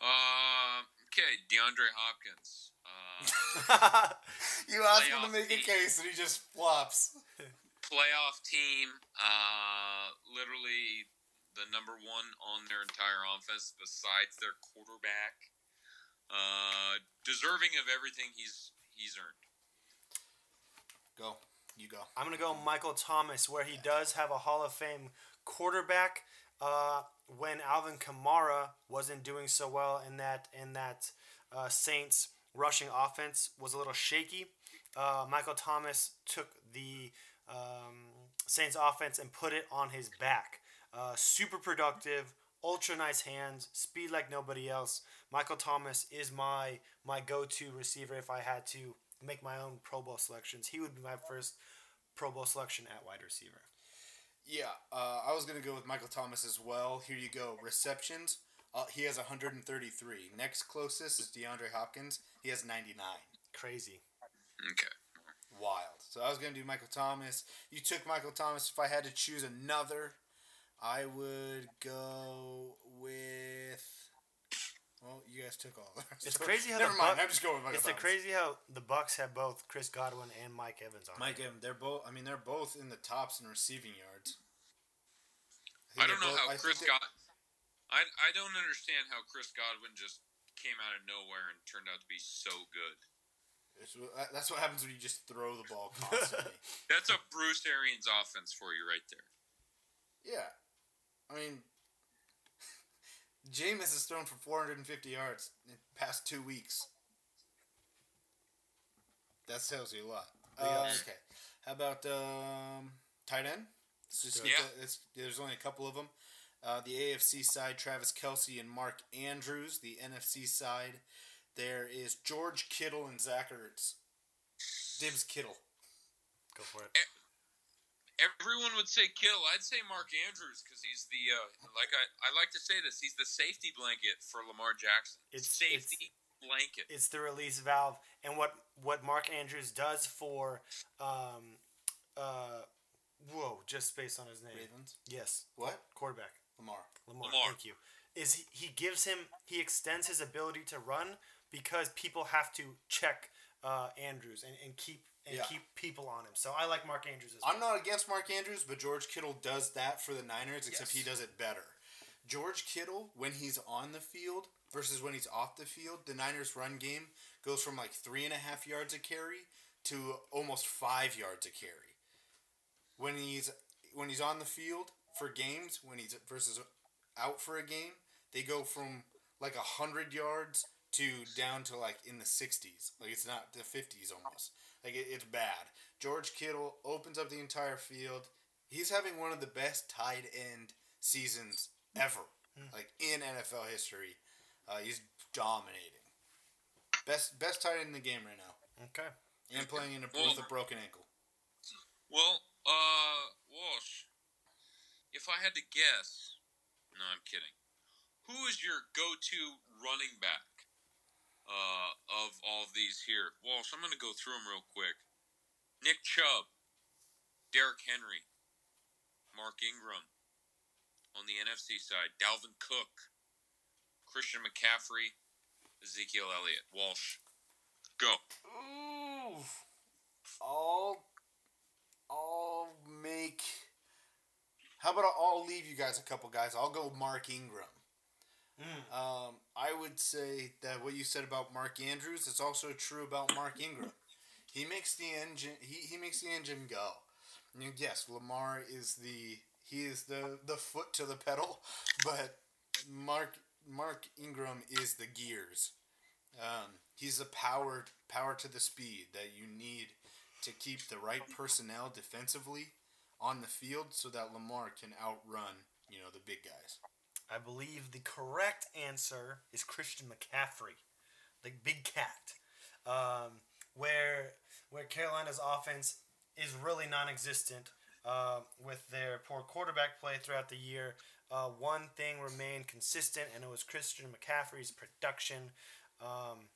Uh, okay, DeAndre Hopkins. Uh, *laughs* you asked him to Playoff make a case and he just flops. Playoff team. Uh, literally the number one on their entire offense besides their quarterback. Uh, deserving of everything he's he's earned. Go. You go. I'm gonna go Michael Thomas, where he does have a Hall of Fame quarterback. Uh, when Alvin Kamara wasn't doing so well in that in that uh, Saints rushing offense was a little shaky. Uh, Michael Thomas took the um, Saints offense and put it on his back. Uh, super productive, ultra nice hands, speed like nobody else. Michael Thomas is my my go-to receiver if I had to make my own Pro Bowl selections. He would be my first Pro Bowl selection at wide receiver. Yeah, uh, I was gonna go with Michael Thomas as well. Here you go. Receptions. Uh, he has 133. Next closest is DeAndre Hopkins. He has 99. Crazy. Okay. Wild. So I was gonna do Michael Thomas. You took Michael Thomas. If I had to choose another, I would go with. Well, you guys took all. of them. It's So, crazy how Never the mind. Buc- I'm just going with Michael It's Thomas. crazy how the Bucs have both Chris Godwin and Mike Evans on. Mike Evans. They're both. I mean, they're both in the tops in receiving yards. I think don't know both- how I Chris they're- got. I I don't understand how Chris Godwin just came out of nowhere and turned out to be so good. It's, that's what happens when you just throw the ball *laughs* constantly. That's a Bruce Arians offense for you right there. yeah, I mean, *laughs* Jameis has thrown for 450 yards in the past two weeks. That tells you a lot. Uh, okay, how about um, tight end? Let's just do it. get Yeah. the- it's- there's only a couple of them. Uh, the AFC side, Travis Kelce and Mark Andrews. The NFC side, there is George Kittle and Zach Ertz. Dibs Kittle. Go for it. everyone would say Kittle. I'd say Mark Andrews because he's the uh, like I, I like to say this. He's the safety blanket for Lamar Jackson. It's safety blanket. It's the release valve, and what what Mark Andrews does for, um, uh, whoa, just based on his name. Ravens? Yes. What? Quarterback. Lamar. Lamar. Lamar. Thank you. Is he, he gives him he extends his ability to run because people have to check uh, Andrews and, and keep and Yeah. keep people on him. So I like Mark Andrews as well. I'm not against Mark Andrews, but George Kittle does that for the Niners, except Yes. he does it better. George Kittle, when he's on the field versus when he's off the field, the Niners' run game goes from like three and a half yards a carry to almost five yards a carry. When he's when he's on the field for games, when he's versus out for a game, they go from like a hundred yards to down to like in the sixties. Like it's not the fifties almost. Like it, it's bad. George Kittle opens up the entire field. He's having one of the best tight end seasons ever, like in NFL history. Uh, he's dominating. Best best tight end in the game right now, Okay. and playing in a, Well- with a broken ankle. Well, uh, Walsh, if I had to guess, no, I'm kidding. Who is your go-to running back uh, of all of these here? Walsh, I'm going to go through them real quick. Nick Chubb, Derrick Henry, Mark Ingram. On the NFC side, Dalvin Cook, Christian McCaffrey, Ezekiel Elliott. Walsh, go. Ooh. I'll I'll make. How about I'll leave you guys a couple guys. I'll go Mark Ingram. Um, I would say that what you said about Mark Andrews is also true about Mark Ingram. He makes the engine. He, he makes the engine go. Mean, yes, Lamar is the he is the the foot to the pedal, *laughs* but Mark Mark Ingram is the gears. Um, he's the power power to the speed that you need to keep the right personnel defensively on the field so that Lamar can outrun you know the big guys. I believe the correct answer is Christian McCaffrey, the big cat, um, where where Carolina's offense is really non-existent uh, with their poor quarterback play throughout the year. Uh, one thing remained consistent, and it was Christian McCaffrey's production. Um,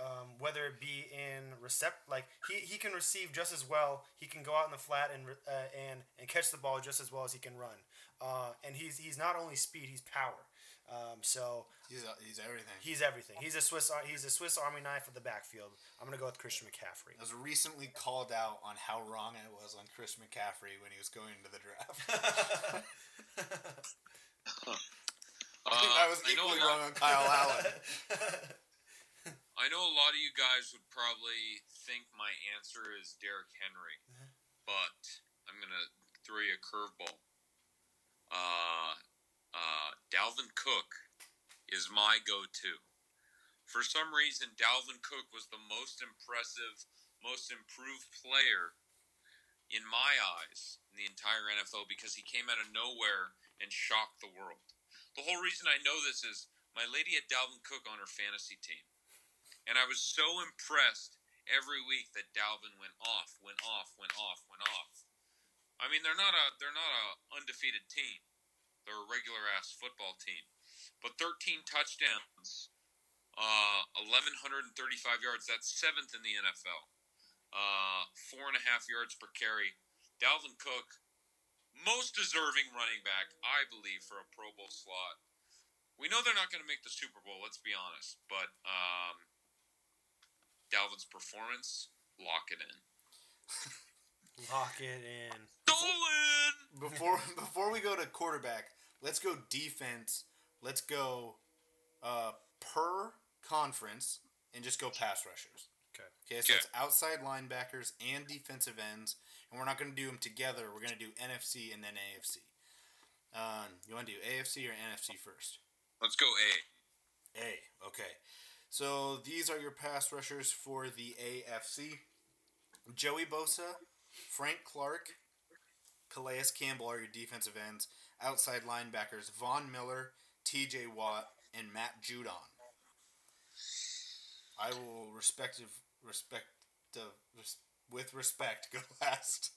um, whether it be in recept, like he, he can receive just as well. He can go out in the flat and uh, and and catch the ball just as well as he can run. Uh, and he's he's not only speed, he's power. Um, so He's he's everything. he's everything. He's a Swiss he's a Swiss Army knife of the backfield. I'm gonna go with Christian McCaffrey. I was recently called out on how wrong I was on Chris McCaffrey when he was going into the draft. I *laughs* think I was Uh, I equally lot- wrong on Kyle *laughs* Allen. I know a lot of you guys would probably think my answer is Derrick Henry, but I'm gonna throw you a curveball. Uh, uh, Dalvin Cook is my go-to. For some reason, Dalvin Cook was the most impressive, most improved player in my eyes in the entire NFL because he came out of nowhere and shocked the world. The whole reason I know this is my lady had Dalvin Cook on her fantasy team. And I was so impressed every week that Dalvin went off, went off, went off, went off. I mean, they're not a they're not a undefeated team. They're a regular ass football team. But 13 touchdowns, uh, 1135 yards. That's seventh in the NFL. Uh, four and a half yards per carry. Dalvin Cook, most deserving running back, I believe, for a Pro Bowl slot. We know they're not going to make the Super Bowl. Let's be honest, but um, Dalvin's performance, lock it in. *laughs* Lock it in. Stolen. before *laughs* before we go to quarterback, let's go defense. Let's go uh, per conference and just go pass rushers. Okay. Okay, so it's outside linebackers and defensive ends, and we're not going to do them together. We're going to do NFC and then AFC. Um, you want to do AFC or NFC first? Let's go A. A. Okay. So these are your pass rushers for the AFC. Joey Bosa, Frank Clark, Calais Campbell are your defensive ends. Outside linebackers Von Miller, T.J. Watt, and Matt Judon. I will respective respect the res, with respect *laughs* go last.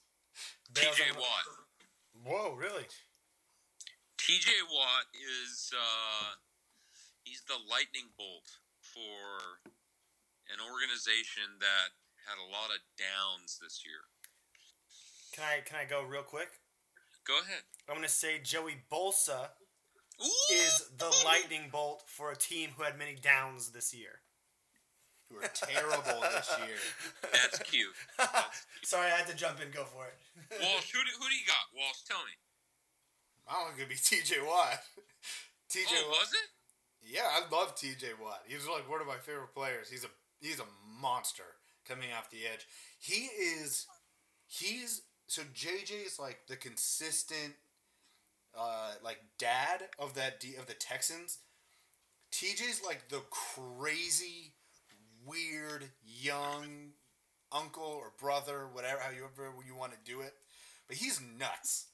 Bayles TJ on- Watt. Whoa, really? TJ Watt is uh, he's the lightning bolt for an organization that had a lot of downs this year. Can I can I go real quick? Go ahead. I'm gonna say Joey Bosa is the lightning bolt for a team who had many downs this year. Who are terrible this year. *laughs* That's *laughs* cute. Sorry, I had to jump in. Go for it. Walsh, who do, who do you got? Walsh, tell me. I don't think be TJ Watt. *laughs* TJ Oh, Watt. was it? Yeah, I love TJ Watt. He's like one of my favorite players. He's a he's a monster coming off the edge. He is he's so JJ is like the consistent uh like dad of that D, of the Texans. TJ's like the crazy weird young uncle or brother, whatever however you want to do it. But he's nuts.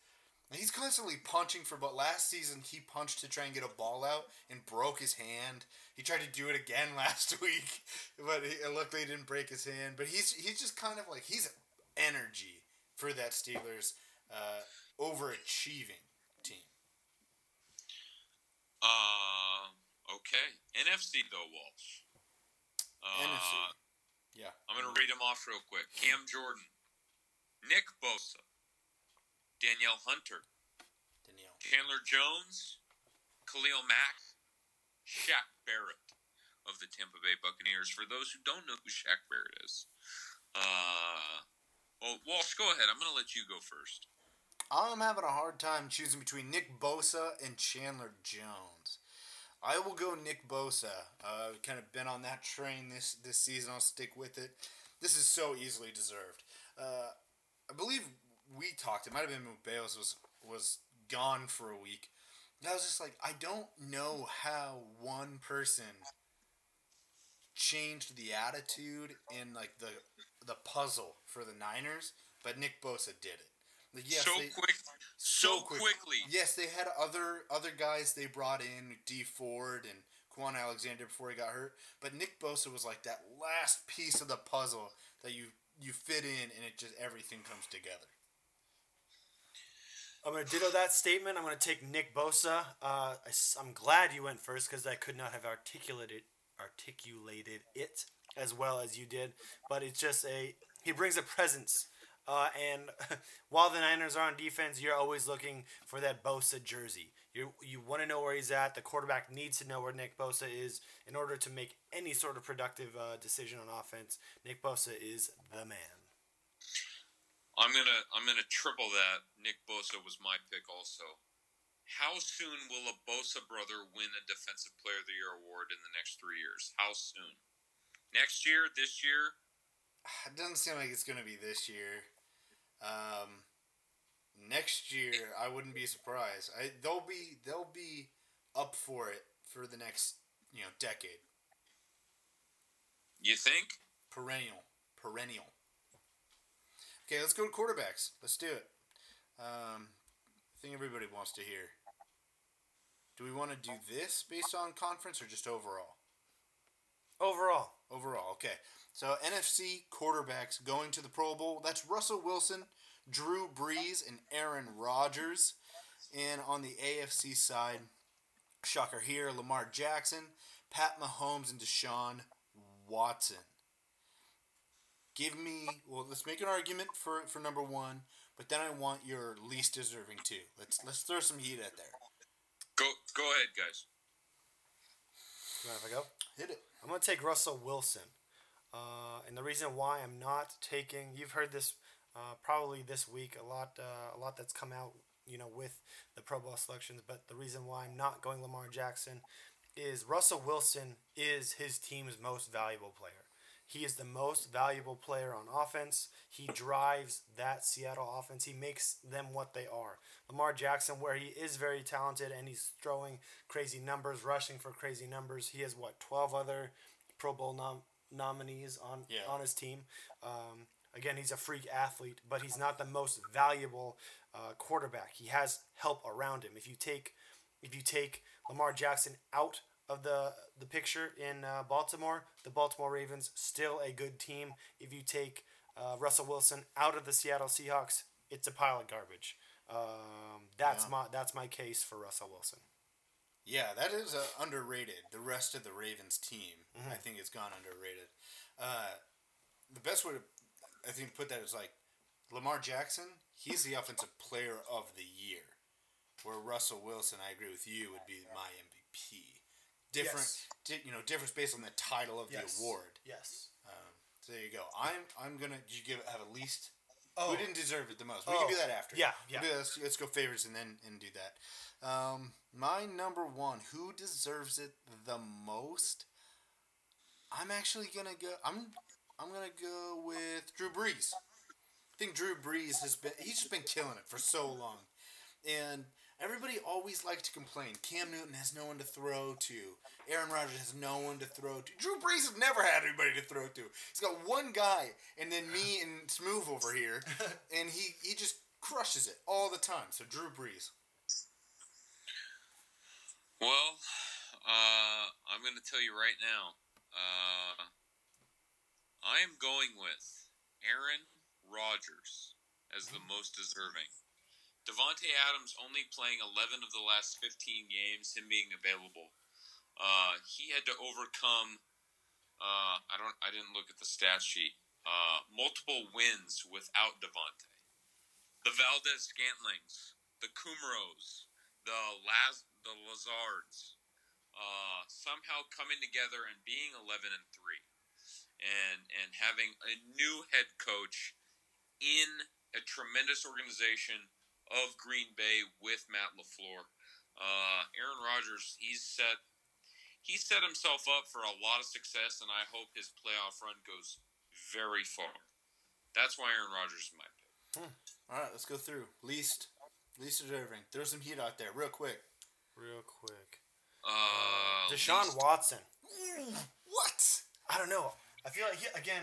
He's constantly punching for but last season he punched to try and get a ball out and broke his hand. He tried to do it again *laughs* last week, but he, luckily he didn't break his hand. But he's he's just kind of like he's energy for that Steelers uh, overachieving team. Uh, okay. NFC though, Walsh. Uh, NFC. Yeah. I'm gonna read them off real quick. Cam Jordan, Nick Bosa, Danielle Hunter, Danielle. Chandler Jones, Khalil Mack, Shaq Barrett of the Tampa Bay Buccaneers. For those who don't know who Shaq Barrett is, uh, well, Walsh, go ahead. I'm gonna let you go first. I'm having a hard time choosing between Nick Bosa and Chandler Jones. I will go Nick Bosa. Uh, kind of been on that train this this season. I'll stick with it. This is so easily deserved. Uh, I believe we talked. It might have been when Bayles was was gone for a week. And I was just like, I don't know how one person changed the attitude and like the the puzzle for the Niners, but Nick Bosa did it. Like, yes, so they- quick, so quickly. Yes, they had other other guys they brought in, Dee Ford and Kwon Alexander before he got hurt, but Nick Bosa was like that last piece of the puzzle that you you fit in, and it just everything comes together. I'm gonna ditto that statement. I'm gonna take Nick Bosa. Uh, I, am glad you went first because I could not have articulated articulated it as well as you did. But it's just a he brings a presence. Uh, and *laughs* while the Niners are on defense, you're always looking for that Bosa jersey. You you want to know where he's at. The quarterback needs to know where Nick Bosa is in order to make any sort of productive uh, decision on offense. Nick Bosa is the man. I'm gonna I'm gonna triple that. Nick Bosa was my pick also. How soon will a Bosa brother win a Defensive Player of the Year award in the next three years? How soon? Next year? This year? *sighs* It doesn't seem like it's gonna be this year. Um, next year, I wouldn't be surprised. I they'll be they'll be up for it for the next you know decade. You think? Perennial, perennial. Okay, let's go to quarterbacks. Let's do it. Um, I think everybody wants to hear. Do we want to do this based on conference or just overall? Overall. Overall, okay. So NFC quarterbacks going to the Pro Bowl. That's Russell Wilson, Drew Brees, and Aaron Rodgers. And on the AFC side, shocker here, Lamar Jackson, Pat Mahomes, and Deshaun Watson. Give me well. Let's make an argument for for number one, but then I want your least deserving too. Let's let's throw some heat at there. Go go ahead, guys. Mind if I go? Hit it. I'm gonna take Russell Wilson, uh, and the reason why I'm not taking you've heard this uh, probably this week a lot uh, a lot that's come out you know with the Pro Bowl selections, but the reason why I'm not going Lamar Jackson is Russell Wilson is his team's most valuable player. He is the most valuable player on offense. He drives that Seattle offense. He makes them what they are. Lamar Jackson, where he is very talented and he's throwing crazy numbers, rushing for crazy numbers. He has what twelve other Pro Bowl nom- nominees on Yeah. on his team. Um, again, he's a freak athlete, but he's not the most valuable uh, quarterback. He has help around him. If you take if you take Lamar Jackson out of the the picture in uh, Baltimore, the Baltimore Ravens still a good team. If you take uh, Russell Wilson out of the Seattle Seahawks, it's a pile of garbage. Um, that's Yeah. my that's my case for Russell Wilson. Yeah, that is uh, underrated. The rest of the Ravens team, Mhm. I think, has gone underrated. Uh, the best way to, I think, to put that is like Lamar Jackson. He's the offensive player of the year, where Russell Wilson, I agree with you, would be my MVP. Different, Yes. di- you know, difference based on the title of Yes. the award. Yes. Um, so there you go. I'm I'm gonna. Did you give it have at least? Oh. Who didn't deserve it the most? We Oh. can do that after. Yeah, We'll yeah. that. Let's, let's go favorites and then and do that. Um, my number one. Who deserves it the most? I'm actually gonna go. I'm I'm gonna go with Drew Brees. I think Drew Brees has been. He's just been killing it for so long, and everybody always likes to complain. Cam Newton has no one to throw to. Aaron Rodgers has no one to throw to. Drew Brees has never had anybody to throw to. He's got one guy, and then me and Smooth over here, *laughs* and he he just crushes it all the time. So Drew Brees. Well, uh, I'm going to tell you right now. Uh, I am going with Aaron Rodgers as the most deserving. Davante Adams only playing 11 of the last 15 games, him being available. Uh, he had to overcome. Uh, I don't. I didn't look at the stat sheet. Uh, multiple wins without Davante. The Valdes-Scantlings, the Kumerows, the Laz, the Lazards, uh, somehow coming together and being 11 and three, and and having a new head coach in a tremendous organization of Green Bay with Matt Lafleur. Uh, Aaron Rodgers, he's set he set himself up for a lot of success, and I hope his playoff run goes very far. That's why Aaron Rodgers is my pick. All right, let's go through least least deserving. Throw some heat out there, real quick. Real quick. Uh, Deshaun least- Watson. What? I don't know. I feel like he, again,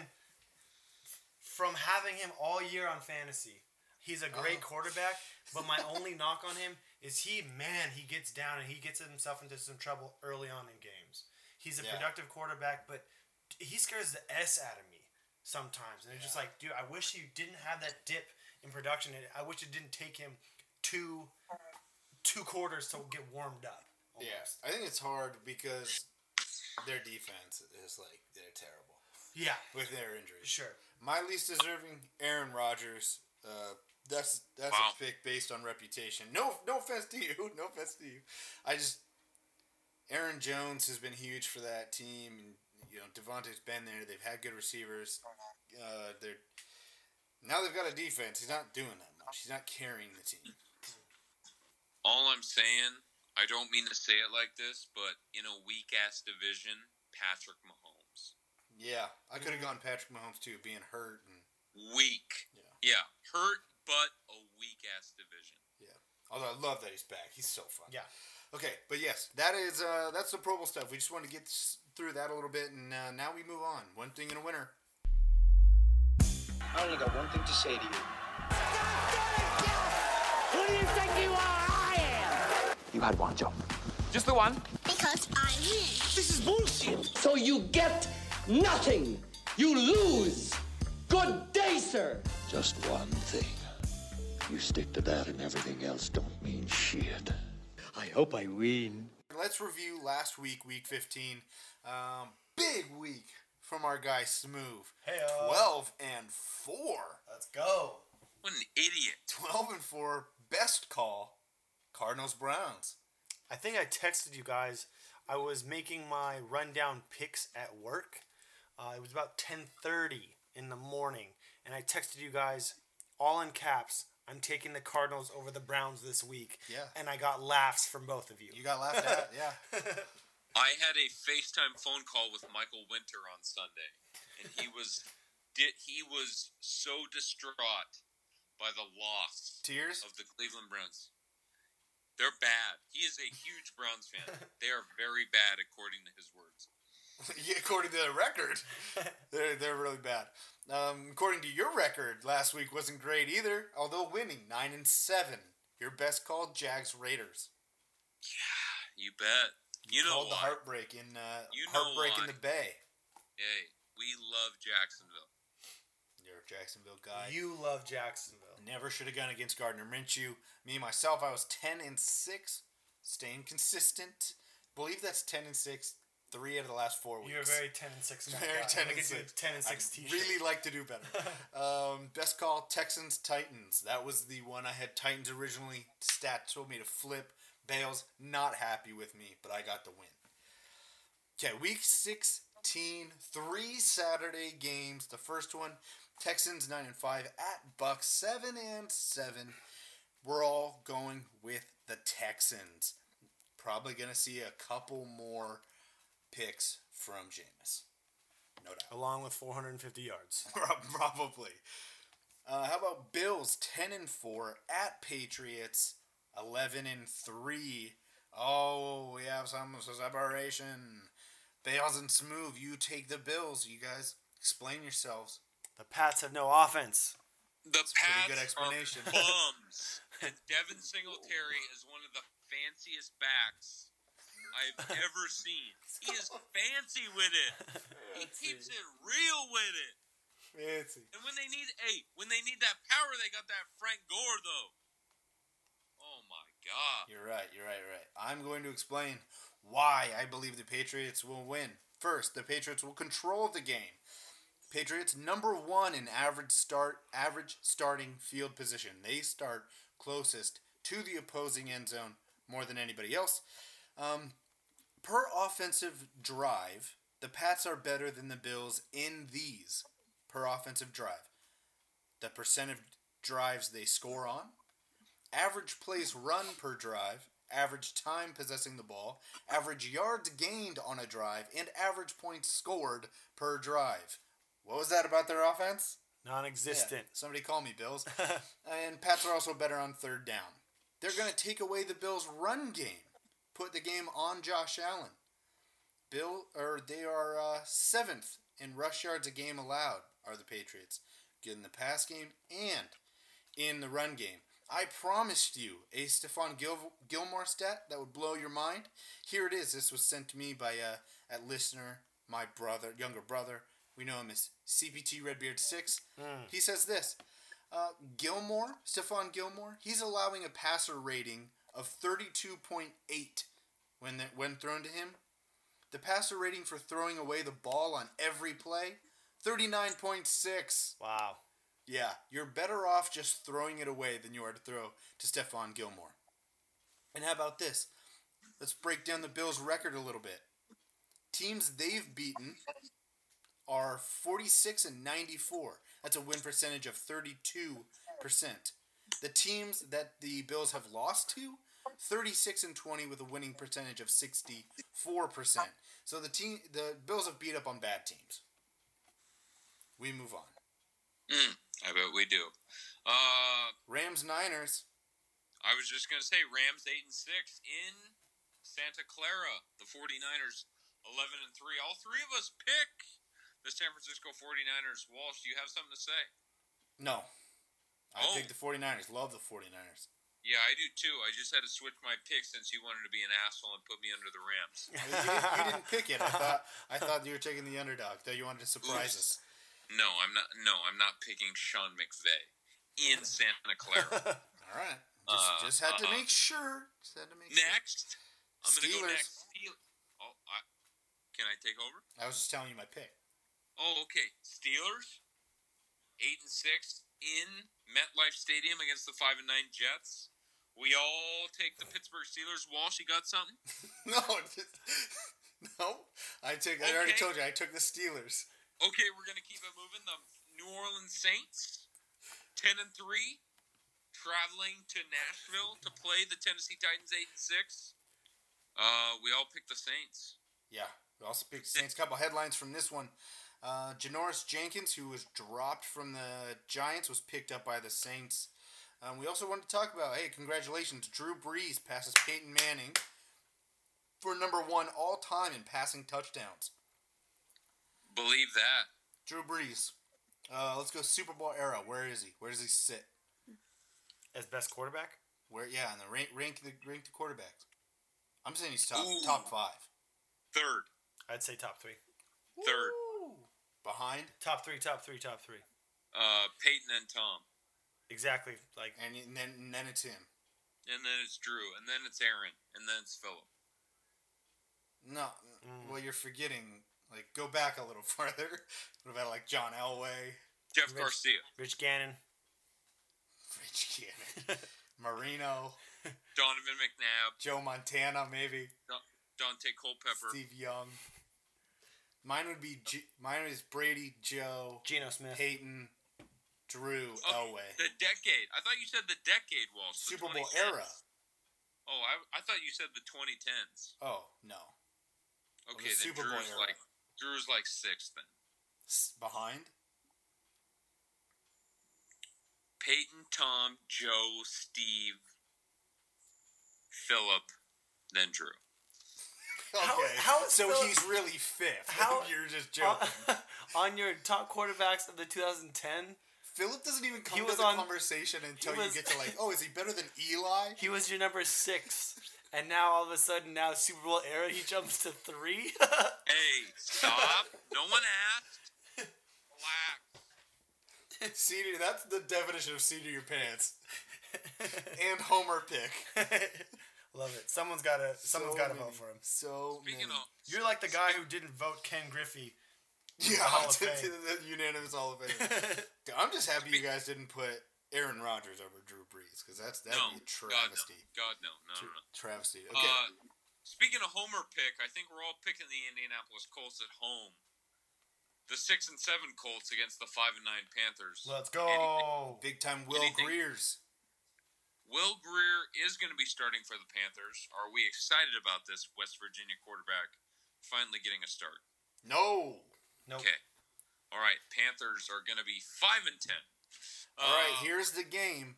from having him all year on fantasy, he's a great quarterback. But my only knock on him is he, man, he gets down and he gets himself into some trouble early on in games. He's a Yeah. productive quarterback, but he scares the s out of me sometimes, and it's just like, dude, I wish you didn't have that dip in production. I wish it didn't take him two two quarters to get warmed up. Yeah, I think it's hard because their defense is like they're terrible. Yeah. with their injuries. Sure. My least deserving, Aaron Rodgers. Uh, that's that's Wow. a pick based on reputation. No, no offense to you. *laughs* No offense to you. I just Aaron Jones has been huge for that team, and you know Davante's been there. They've had good receivers. Uh, they're now they've got a defense. He's not doing that much. He's not carrying the team. All I'm saying, I don't mean to say it like this, but in a weak ass division, Patrick Mahomes. Yeah, I could have gone Patrick Mahomes too, being hurt and Weak. Yeah. hurt, but a weak ass division. Yeah. Although I love that he's back. He's so fun. Yeah. Okay, but yes, that is uh, that's the Pro Bowl stuff. We just wanted to get through that a little bit, and uh, now we move on. One thing in a winner. I only got one thing to say to you. Who do you think you are? I am. You had one job. Just the one? Because I win. This is bullshit. So you get nothing. You lose. Good day, sir. Just one thing. You stick to that and everything else don't mean shit. I hope I win. Let's review last week, week 15. Um, big week from our guy Smooth. Hey, 12 and 4. Let's go. What an idiot. 12 and 4. Best call Cardinals Browns. I think I texted you guys. I was making my rundown picks at work. Uh, it was about 10:30 in the morning, and I texted you guys all in caps. I'm taking the Cardinals over the Browns this week. Yeah. And I got laughs from both of you. You got laughed at, yeah. *laughs* I had a FaceTime phone call with Michael Winter on Sunday, and he *laughs* was did he was so distraught by the loss Tears of the Cleveland Browns. They're bad. He is a huge Browns fan. *laughs* they are very bad, according to his words. yeah, according to the record, they're, they're really bad. Um, according to your record, last week wasn't great either, although winning 9 and 7. Your best called Jags Raiders. Yeah, you bet. You know Called the heartbreak in uh, You know heartbreak in the Bay. Hey, we love Jacksonville. You're a Jacksonville guy. You love Jacksonville. Never should have gone against Gardner Minshew. Me myself, I was ten and six, staying consistent. Believe that's ten and six. Three out of the last four weeks. You're very ten and six. Very guy. ten and six. Ten and six t-shirt. Really like to do better. *laughs* um, best call Texans Titans. That was the one I had Titans originally. Stat told me to flip. Bayles not happy with me, but I got the win. Okay, week 16, three Saturday games. The first one, Texans 9 and 5 at Bucs 7 and 7. We're all going with the Texans. Probably going to see a couple more picks from Jameis. No doubt. Along with 450 yards. *laughs* Probably. Uh, how about Bills 10 and 4 at Patriots 11 and 3. Oh, we have some separation. Bayles and Smooth, you take the Bills. You guys explain yourselves. The Pats have no offense. The It's a pretty Pats good explanation. are bums. *laughs* and Devin Singletary is one of the fanciest backs I've *laughs* ever seen. He is fancy with it. He keeps it real with it. Fancy. And when they need, hey, when they need that power, they got that Frank Gore though. Oh my God. You're right, you're right, you're right. I'm going to explain why I believe the Patriots will win. First, the Patriots will control the game. Patriots number one in average start average starting field position. They start closest to the opposing end zone more than anybody else. Um, per offensive drive, the Pats are better than the Bills in these per offensive drive. The percent of drives they score on, average plays run per drive, average time possessing the ball, average yards gained on a drive, and average points scored per drive. What was that about their offense? Non-existent. Yeah, somebody call me Bills. *laughs* and Pats are also better on third down. They're going to take away the Bills' run game, put the game on Josh Allen. Bill, or they are uh, seventh in rush yards a game allowed. Are the Patriots good in the pass game and in the run game? I promised you a Stephon Gil- Gilmore stat that would blow your mind. Here it is. This was sent to me by a, a listener, my brother, younger brother. We know him as CPT Redbeard Six. He says this: uh, Gilmore, Stephon Gilmore, he's allowing a passer rating of thirty-two point eight when the, when thrown to him. The passer rating for throwing away the ball on every play, thirty-nine point six. Wow. Yeah, you're better off just throwing it away than you are to throw to Stephon Gilmore. And how about this? Let's break down the Bills' record a little bit. Teams they've beaten are 46 and 94. That's a win percentage of 32%. The teams that the Bills have lost to, 36 and 20 with a winning percentage of 64%. So the team the Bills have beat up on bad teams. We move on. Mm, I bet we do. Uh, Rams Niners. I was just gonna say Rams eight and six in Santa Clara. The 49ers eleven and three. All three of us pick the San Francisco 49ers. Walsh, do you have something to say? No. I Oh. think the 49ers. Love the 49ers. Yeah, I do too. I just had to switch my pick since you wanted to be an asshole and put me under the Rams. You didn't, you didn't pick it. I thought I thought you were taking the underdog. Thought you wanted to surprise Oops. us. No, I'm not. No, I'm not picking Sean McVay in Santa Clara. *laughs* All right. Just, Uh, just had to uh-uh. make sure. Just had to make next, I'm gonna go Steelers. next. Oh, I, can I take over? I was just telling you my pick. Oh, okay. Steelers, eight and six in MetLife Stadium against the five and nine Jets. We all take the Pittsburgh Steelers. Walsh, you got something? *laughs* no, *laughs* no. I took. I already told you. I took the Steelers. Okay, we're gonna keep it moving. The New Orleans Saints, ten and three, traveling to Nashville to play the Tennessee Titans, eight and six. Uh, we all picked the Saints. Yeah. We also picked Saints. Couple headlines from this one. Uh, Janoris Jenkins, who was dropped from the Giants, was picked up by the Saints. Um, we also wanted to talk about, hey, congratulations, Drew Brees passes Peyton Manning for number one all time in passing touchdowns. Believe that. Drew Brees. Uh, let's go Super Bowl era. Where is he? Where does he sit? As best quarterback? Where? Yeah, and the rank rank the rank the quarterbacks. I'm saying he's top Ooh. top five. Third, I'd say top three. third. Behind Top three, top three, top three. uh, Peyton and Tom, Exactly. Like and, and then and then it's him. and then it's Drew, and then it's Aaron, and then it's Philip. No, well you're forgetting. Like go back a little *laughs* farther. What about like John Elway, Jeff Rich- Garcia, Rich Gannon. Rich Gannon, *laughs* Marino, Donovan McNabb, Joe Montana, maybe Da- Dante Culpepper. Steve Young. Mine would be G- mine is Brady, Joe, Geno Smith. Peyton, Drew, Oh, Elway. The decade. I thought you said the decade, Walsh. the Super Bowl era. Oh, I, I thought you said the 2010s. Oh no, Okay, the then Super Bowl era. like Drew's like sixth then. S- behind. Peyton, Tom, Joe, Steve, Philip, then Drew. *laughs* Okay, how is so Phil- he's really fifth. How- *laughs* You're just joking. *laughs* on your top quarterbacks of the 2010, Philip doesn't even come He to was the on- conversation until he you get to like, oh, is he better than Eli? he was your number six, and now all of a sudden, now Super Bowl era, he jumps to three. Hey, stop! no one asked. Relax. Seat, that's the definition of seat of your pants. and Homer pick. Love it. Someone's got to. Someone's So got to vote for him. So Speaking many. of, You're like the guy who didn't vote Ken Griffey. *laughs* yeah, Hall of to, *laughs* to Fame. the unanimous Hall of Fame. *laughs* Dude, I'm just happy you guys didn't put Aaron Rodgers over Drew Brees because that's that'd no, be a God no, travesty. God no, no, no. no. Travesty. Okay. Uh, speaking of Homer pick, I think we're all picking the Indianapolis Colts at home. The six and seven Colts against the five and nine Panthers. Let's go. Big time Will anything- Grier's. Will Grier is going to be starting for the Panthers. Are we excited about this West Virginia quarterback finally getting a start? No. Nope. Okay. All right. Panthers are going to be five and ten. All right, Uh, here's the game.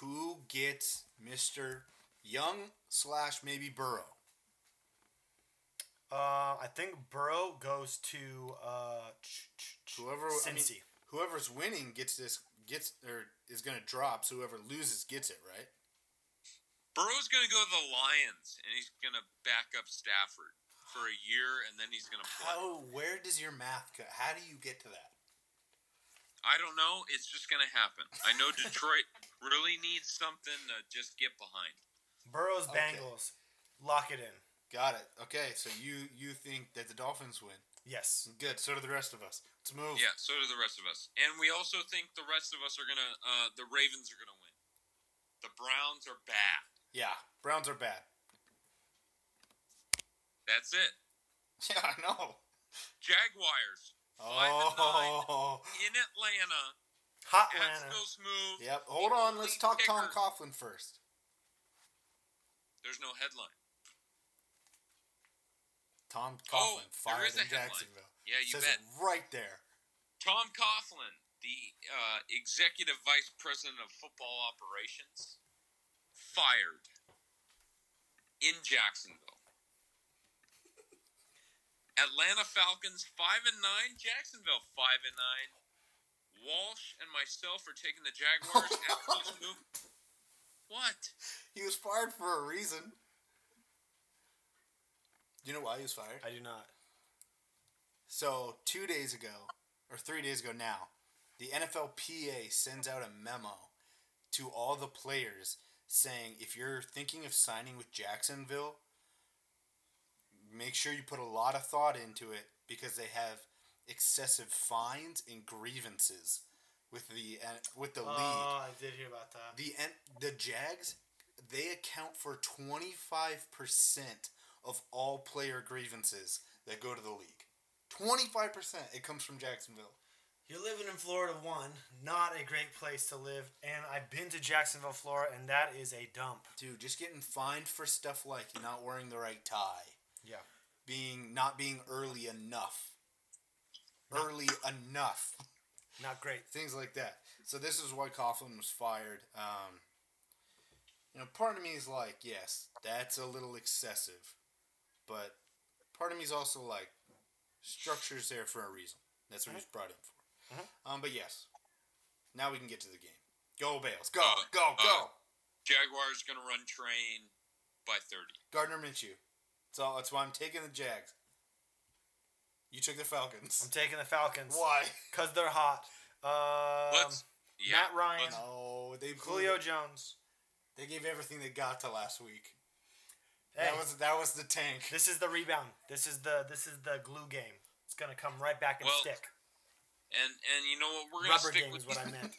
Who gets Mr. Young slash maybe Burrow? Uh, I think Burrow goes to uh, ch- ch- ch- Whoever I mean, Cincy. whoever's winning gets this gets or is going to drop. So whoever loses gets it, right? Burrow's going to go to the Lions, and he's going to back up Stafford for a year, and then he's going to play. How? Where does your math go? How do you get to that? I don't know. It's just going to happen. I know Detroit *laughs* really needs something to just get behind. Burrow's Okay. Bengals. Lock it in. Got it. Okay, so you you think that the Dolphins win? Yes. Good. So do the rest of us. Let's move. Yeah, so do the rest of us. And we also think the rest of us are going to, uh, the Ravens are going to win. The Browns are bad. Yeah. Browns are bad. That's it. *laughs* Yeah, I know. Jaguars. Five and nine Oh. in Atlanta. Hot At Atlanta. still smooth. Yep. Hold on. Let's talk Tom Coughlin first. There's no headline. Tom Oh, Coughlin there fired in headline. Jacksonville. Yeah, you Says bet. it right there. Tom Coughlin, the uh, executive vice president of football operations, fired in Jacksonville. Atlanta Falcons five and nine, Jacksonville five and nine. Walsh and myself are taking the Jaguars *laughs* at move. What? He was fired for a reason. Do you know why he was fired? I do not. So two days ago, or three days ago now, the NFLPA sends out a memo to all the players saying if you're thinking of signing with Jacksonville, make sure you put a lot of thought into it because they have excessive fines and grievances with the with the league. Oh, I did hear about that. The the Jags they account for 25% of all player grievances that go to the league. 25% it comes from Jacksonville. You're living in Florida, one, not a great place to live, and I've been to Jacksonville, Florida, and that is a dump. Dude, just getting fined for stuff like not wearing the right tie, Yeah. being not being early enough. Early enough. Not great. Things like that. So this is why Coughlin was fired. Um, you know, part of me is like, yes, that's a little excessive, but part of me is also like, structure's there for a reason. That's what he's brought in for. Um, but yes, now we can get to the game. Go Bayles, go, Uh, go, go. uh, Jaguars going to run train by 30. Gardner Minshew. That's all. That's why I'm taking the Jags. You took the Falcons. I'm taking the Falcons. Why? Because they're hot. Um, Let's- yeah, Matt Ryan, No, they Julio it. Jones. They gave everything they got to last week. Hey. That was that was the tank. This is the rebound. This is the this is the glue game. It's gonna come right back and Well, stick. And and you know what? We're gonna Rubber stick game with is what I meant. *laughs*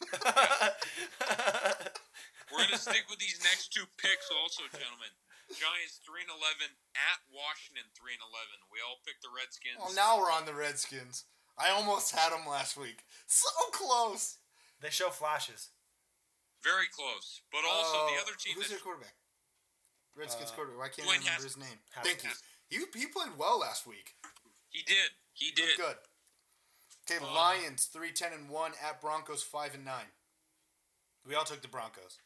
We're gonna stick with these next two picks also, gentlemen. Giants three and eleven at Washington three and eleven. We all picked the Redskins. Well, now we're on the Redskins. I almost had them last week. So close. They show flashes. Very close. But also Uh, the other team Who's that their quarterback? Redskins Uh, quarterback. Why can't Dwayne I remember Haskins. his name? Haskins. Thank you. He, he played well last week. he did. He did. Good. Okay, Uh, Lions three ten and one at Broncos five and nine. We all took the Broncos.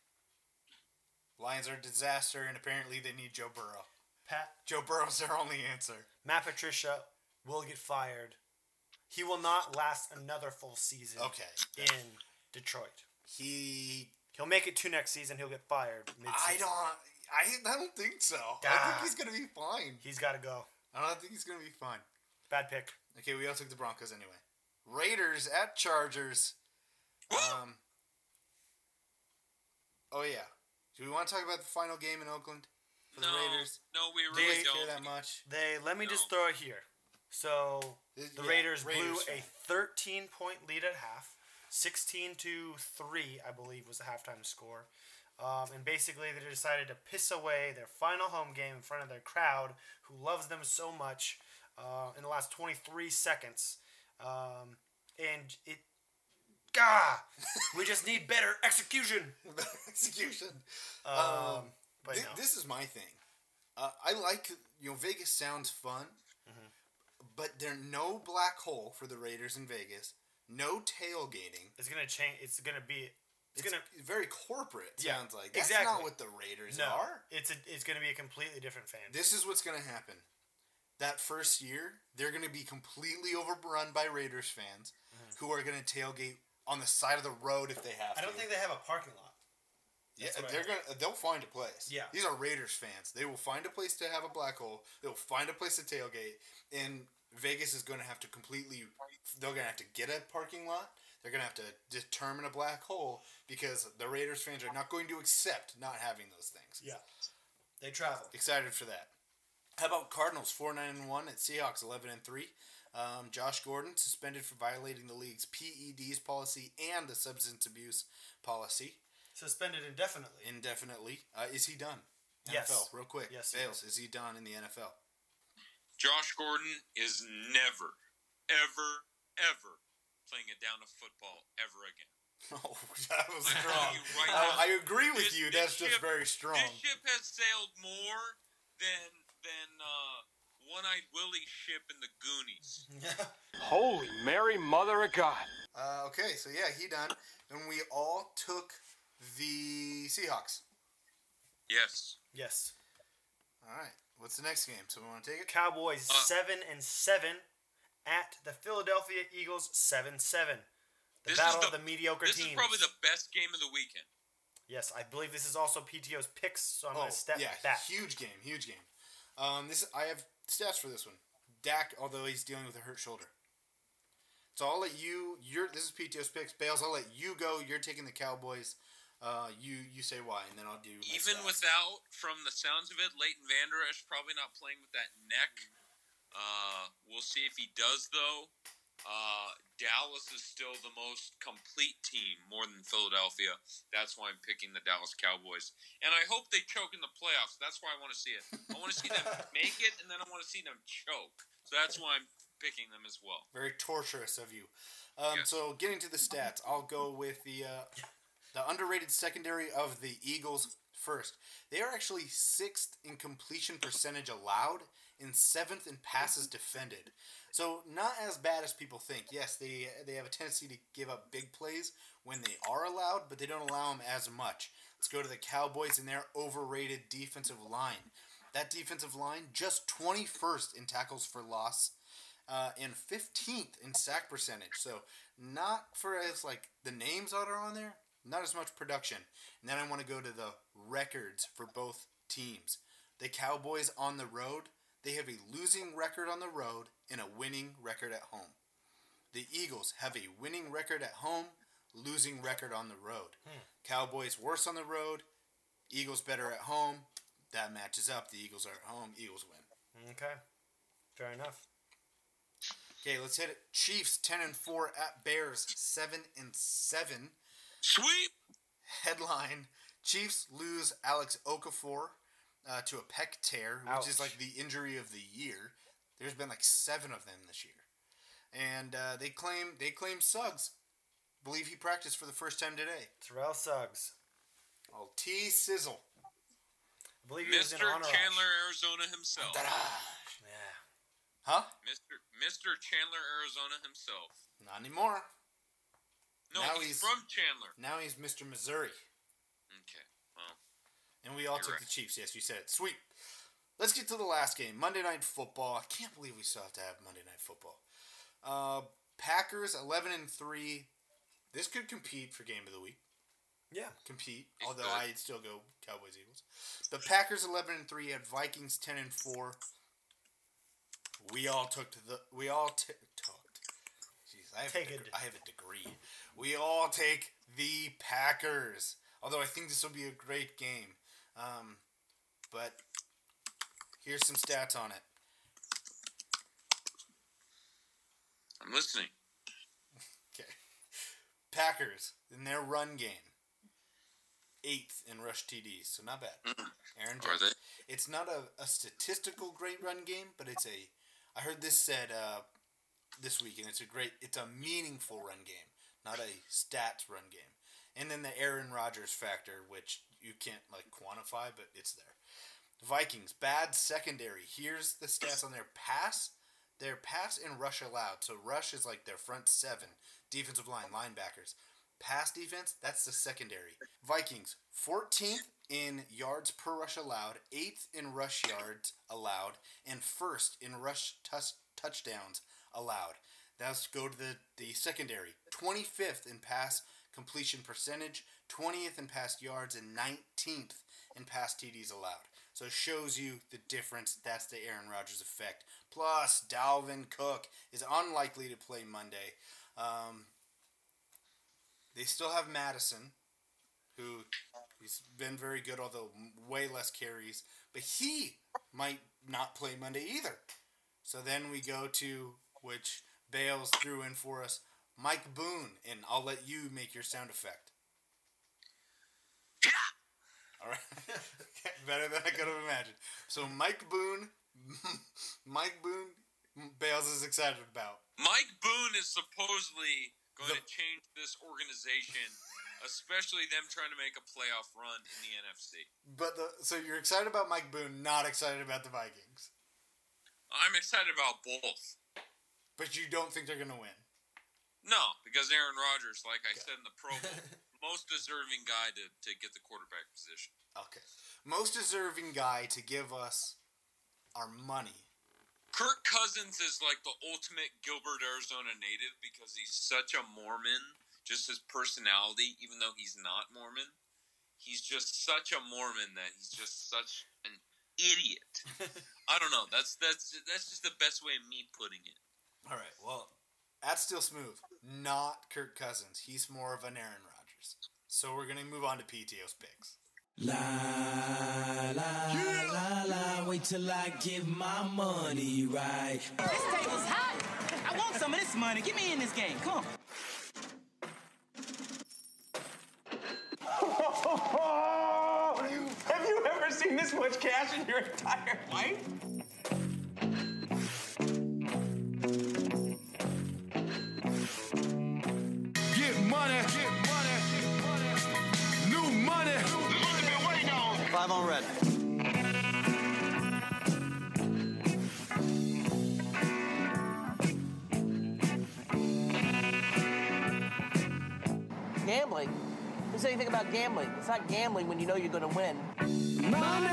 Lions are a disaster, and apparently they need Joe Burrow. Pat Joe Burrow's their only answer. Matt Patricia will get fired. He will not last another full season. Okay. In Detroit, He, he'll make it to next season. He'll get fired. I mid-season. don't, I, I don't think so. I think he's gonna be fine. He's got to go. I don't think he's gonna be fine. Bad pick. Okay, we all took the Broncos anyway. Raiders at Chargers. Um. Oh yeah. Do we want to talk about the final game in Oakland for No, the Raiders? no, we really we don't. care that much? They let me just throw it here. So the yeah, Raiders, Raiders blew fan. a 13 point lead at half, 16 to three, I believe, was the halftime score. Um, and basically, they decided to piss away their final home game in front of their crowd, who loves them so much, uh, in the last 23 seconds. Um, and it, gah, we just need better execution. *laughs* Execution. Um, Um, but thi- no. this is my thing. Uh, I like you know Vegas sounds fun, Mm-hmm. but there's no black hole for the Raiders in Vegas. No tailgating. It's gonna change. It's gonna be. It's, It's, gonna. Be very corporate. Yeah, sounds like that's exactly. not what the Raiders No, are. it's a, It's gonna be a completely different fan. This is what's going to happen. That first year, they're going to be completely overrun by Raiders fans who are going to tailgate on the side of the road if they have Mm-hmm. I don't to. think they have a parking lot. Yeah, That's I they're heard. gonna. They'll find a place. Yeah. these are Raiders fans. They will find a place to have a black hole. They'll find a place to tailgate, and Vegas is going to have to completely. They're to have to get a parking lot. They're going to have to determine a black hole because the Raiders fans are not going to accept not having those things. Yeah, they travel. Excited for that. How about Cardinals four nine and one at Seahawks eleven and three? Um, Josh Gordon suspended for violating the league's PEDs policy and the substance abuse policy Suspended indefinitely. indefinitely. Uh, is he done? Yes. NFL, real quick. Yes, he Bayles, is he done in the NFL? Josh Gordon is never, ever, ever playing a down of football ever again. *laughs* Oh, that was I strong. you right I, now, I agree with this- you. this That's just ship- very strong. This ship has sailed more than than uh, one-eyed Willie ship in the Goonies. *laughs* Holy Mary, Mother of God. Uh, okay, so yeah, he done, and we all took the Seahawks. Yes. Yes. All right. What's the next game? So we want to take it. Cowboys Uh, seven and seven at the Philadelphia Eagles seven seven. The This battle is of the mediocre This teams. is probably the best game of the weekend. yes, I believe this is also PTO's picks, so I'm oh, gonna step yeah, back. huge game, huge game. Um, this I have stats for this one. Dak, although he's dealing with a hurt shoulder. So I'll let you. Your this is PTO's picks. Bayles, I'll let you go. You're taking the Cowboys. Uh, you you say why, and then I'll do. my Even stats. without, from the sounds of it, Leighton Vander Esch probably not playing with that neck. Uh, we'll see if he does though. Uh, Dallas is still the most complete team, more than Philadelphia. That's why I'm picking the Dallas Cowboys, and I hope they choke in the playoffs. That's why I want to see it. I want to see them *laughs* make it, and then I want to see them choke. So that's why I'm picking them as well. Very torturous of you. Um, So getting to the stats, I'll go with the uh, the underrated secondary of the Eagles first. They are actually sixth in completion percentage allowed and seventh in passes defended. So not as bad as people think. Yes, they they have a tendency to give up big plays when they are allowed, but they don't allow them as much. Let's go to the Cowboys and their overrated defensive line. That defensive line just 21st in tackles for loss uh, and 15th in sack percentage. So not for as like the names that are on there, not as much production. And then I want to go to the records for both teams. The Cowboys on the road, they have a losing record on the road and a winning record at home. The Eagles have a winning record at home, losing record on the road. Hmm. Cowboys worse on the road, Eagles better at home. That matches up. The Eagles are at home. Eagles win. Okay. Fair enough. Okay, let's hit it. Chiefs ten and four at Bears seven and seven. Sweep. Headline: Chiefs lose Alex Okafor uh, to a pec tear, which is like the injury of the year. There's been like seven of them this year, and uh, they claim they claim Suggs. Believe he practiced for the first time today. Terrell Suggs. Oh, T Sizzle. I believe he was in Honor Chandler, Arizona himself. Yeah. Huh? Mr. Mr. Chandler, Arizona himself. Not anymore. No, Now he's, he's- from Chandler. Now he's Mr. Missouri. Okay. Well, And we all You're took right. the Chiefs. Yes, you said it. Sweet. Let's get to the last game. Monday Night Football. I can't believe we still have to have Monday Night Football. Uh, Packers 11 and 3. This could compete for game of the week. Yeah. Compete. It although could. I'd still go Cowboys Eagles. The Packers 11 and 3 at Vikings 10 and 4. We all took to the we all t- talked. Jeez, I have, Take a, deg- I have a degree. We all take the Packers. Although I think this will be a great game. Um, but here's some stats on it. I'm listening. Okay. Packers in their run game, eighth in rush TDs, so not bad. Aaron Are they? It's not a, a statistical great run game, but it's a. I heard this said uh, this week, and it's a great. It's a meaningful run game, not a stats run game. And then the Aaron Rodgers factor, which you can't like quantify, but it's there. Vikings bad secondary. Here's the stats on their pass. Their pass and rush allowed. So rush is like their front seven. Defensive line, linebackers. Pass defense, that's the secondary. Vikings, 14th in yards per rush allowed, 8th in rush yards allowed, and first in rush touchdowns allowed. Let's go to the, the secondary. 25th in pass completion percentage, 20th in pass yards, and 19th in pass TDs allowed. So it shows you the difference. That's the Aaron Rodgers effect. Plus, Dalvin Cook is unlikely to play Monday. Um, they still have Mattison, who he's been very good, although way less carries. But he might not play Monday either. So then we go to which Bayles threw in for us, Mike Boone, and I'll let you make your sound effect. All right, *laughs* better than I could have imagined. So Mike Boone, *laughs* Mike Boone, Bayles is excited about. Mike Boone is supposedly going to change this organization, *laughs* especially them trying to make a playoff run in the NFC. But the so you're excited about Mike Boone, not excited about the Vikings. I'm excited about both. But you don't think they're gonna win. No, because Aaron Rodgers, like I said in the Pro Bowl, most deserving guy to, to get the quarterback position. Okay. Most deserving guy to give us our money. Kirk Cousins is like the ultimate Gilbert, Arizona native because he's such a Mormon. Just his personality, even though he's not Mormon, he's just such a Mormon that he's just such an idiot. *laughs* I don't know. That's that's that's just the best way of me putting it. All right. Well, that's still smooth. Not Kirk Cousins. He's more of an Aaron Rodgers. So we're gonna move on to PTO's picks. La la la la, wait till I give my money right. This table's hot. I want some of this money. Get me in this game. Come on. *laughs* Have you ever seen this much cash in your entire life? Gambling? Who said anything about gambling? It's not gambling when you know you're going to win. Money.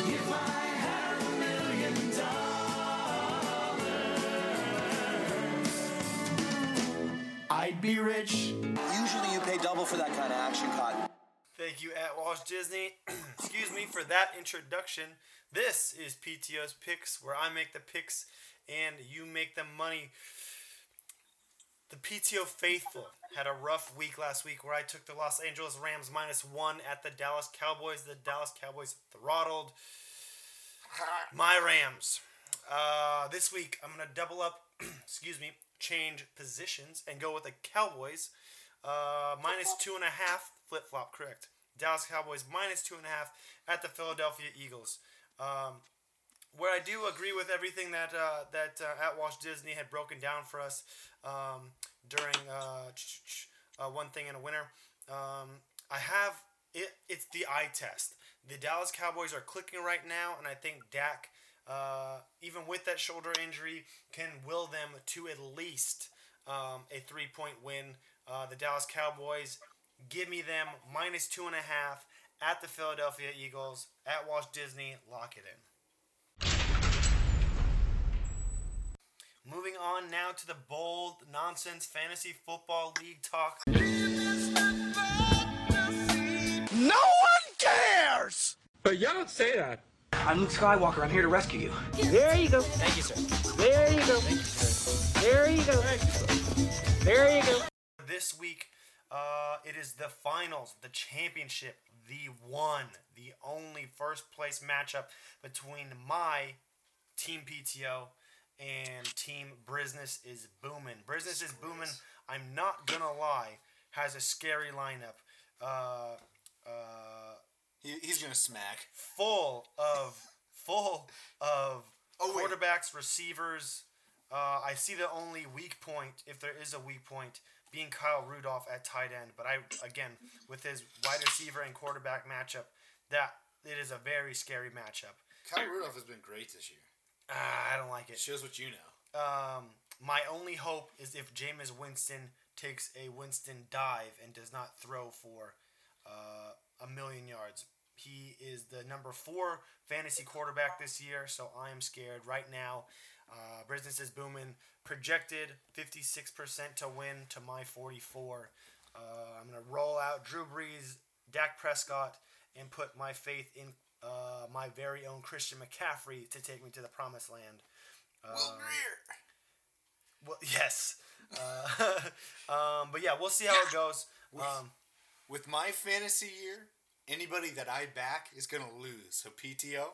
If I had a million dollars, I'd be rich. Usually you pay double for that kind of action cut. Thank you, at Walt Disney. *clears throat* Excuse me for that introduction. This is PTO's Picks, where I make the picks and you make the money. The PTO faithful had a rough week last week where I took the Los Angeles Rams minus one at the Dallas Cowboys. The Dallas Cowboys throttled *laughs* my Rams. Uh, this week I'm gonna double up. *clears throat* excuse me, change positions and go with the Cowboys uh, minus two and a half. Flip flop, correct. Dallas Cowboys minus two and a half at the Philadelphia Eagles. Um, where I do agree with everything that uh, that uh, at Walt Disney had broken down for us um, during uh, uh, one thing in a winter. Um, I have it. It's the eye test. The Dallas Cowboys are clicking right now, and I think Dak, uh, even with that shoulder injury, can will them to at least um, a three point win. Uh, the Dallas Cowboys, give me them minus two and a half at the Philadelphia Eagles at Walt Disney. Lock it in. Moving on now to the bold nonsense fantasy football league talk. No one cares! But y'all don't say that. I'm Luke Skywalker. I'm here to rescue you. There you go. Thank you, sir. There you go. There you go. There you go. This week, uh, it is the finals, the championship, the one, the only first place matchup between my team PTO and team Business is booming. Business is booming. I'm not gonna lie, has a scary lineup. Uh, uh, he, he's gonna smack. Full of full of *laughs* Oh, wait. quarterbacks, receivers. Uh, I see the only weak point, if there is a weak point, being Kyle Rudolph at tight end. But I again with his wide receiver and quarterback matchup, that it is a very scary matchup. Kyle Rudolph has been great this year. Ah, I don't like it. Shows what you know. Um, my only hope is if Jameis Winston takes a Winston dive and does not throw for uh, a million yards. He is the number four fantasy quarterback this year, so I am scared right now. Uh, business is booming. Projected 56% to win to my 44. Uh, I'm going to roll out Drew Brees, Dak Prescott, and put my faith in uh, my very own Christian McCaffrey to take me to the promised land. Um, well, *laughs* yes. Uh, *laughs* um, but yeah, we'll see how it goes. Um, With my fantasy year, anybody that I back is gonna lose. So PTO,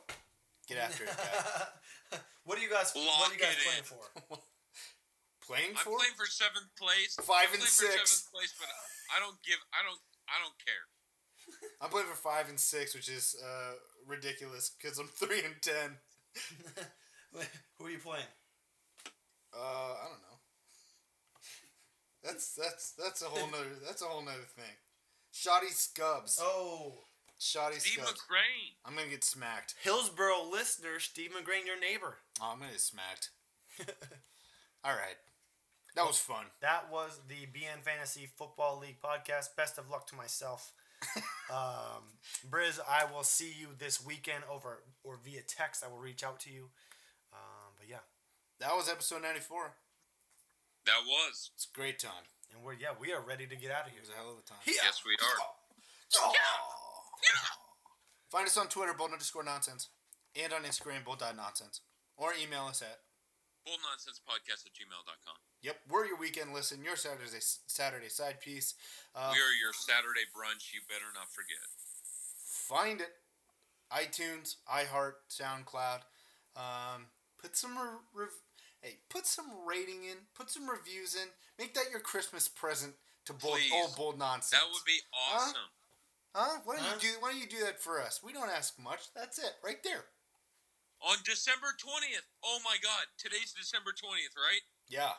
get after it, guy. *laughs* *laughs* what are you guys? what Lock are you guys playing in. for? *laughs* Playing for? I'm for? playing for seventh place. Five I'm and playing for six. seventh place, but I don't give. I don't. I don't care. I'm playing for five and six, which is uh, ridiculous because I'm three and ten. *laughs* Who are you playing? Uh, I don't know. That's that's that's a whole nother that's a whole nother thing. Shoddy Scubs. Oh, Shoddy Steve Scubs. McGrain. I'm gonna get smacked. Hillsboro listener Steve McGrain, your neighbor. Oh, I'm gonna get smacked. *laughs* All right, that was fun. That was the BN Fantasy Football League podcast. Best of luck to myself. *laughs* um, Briz, I will see you this weekend over or via text. I will reach out to you. Um, but yeah, That was episode 94. That was. It's a great time. and we're yeah we are ready to get out of here. It here. was a hell of a time. Yes, we are. Find us on Twitter, bold underscore nonsense, and on Instagram, bold nonsense, or email us at bold nonsense podcast at gmail.com. Yep, we're your weekend listen, your Saturday Saturday side piece. Uh, we are your Saturday brunch. You better not forget. find it, iTunes, iHeart, SoundCloud. Um, put some re- rev- hey, put some rating in, put some reviews in. Make that your Christmas present to bold, Please. old bold nonsense. That would be awesome. Huh? Why don't Huh? you do? Why don't you do that for us? We don't ask much. That's it, right there. On December 20th. Oh my God. Today's December 20th, right? Yeah.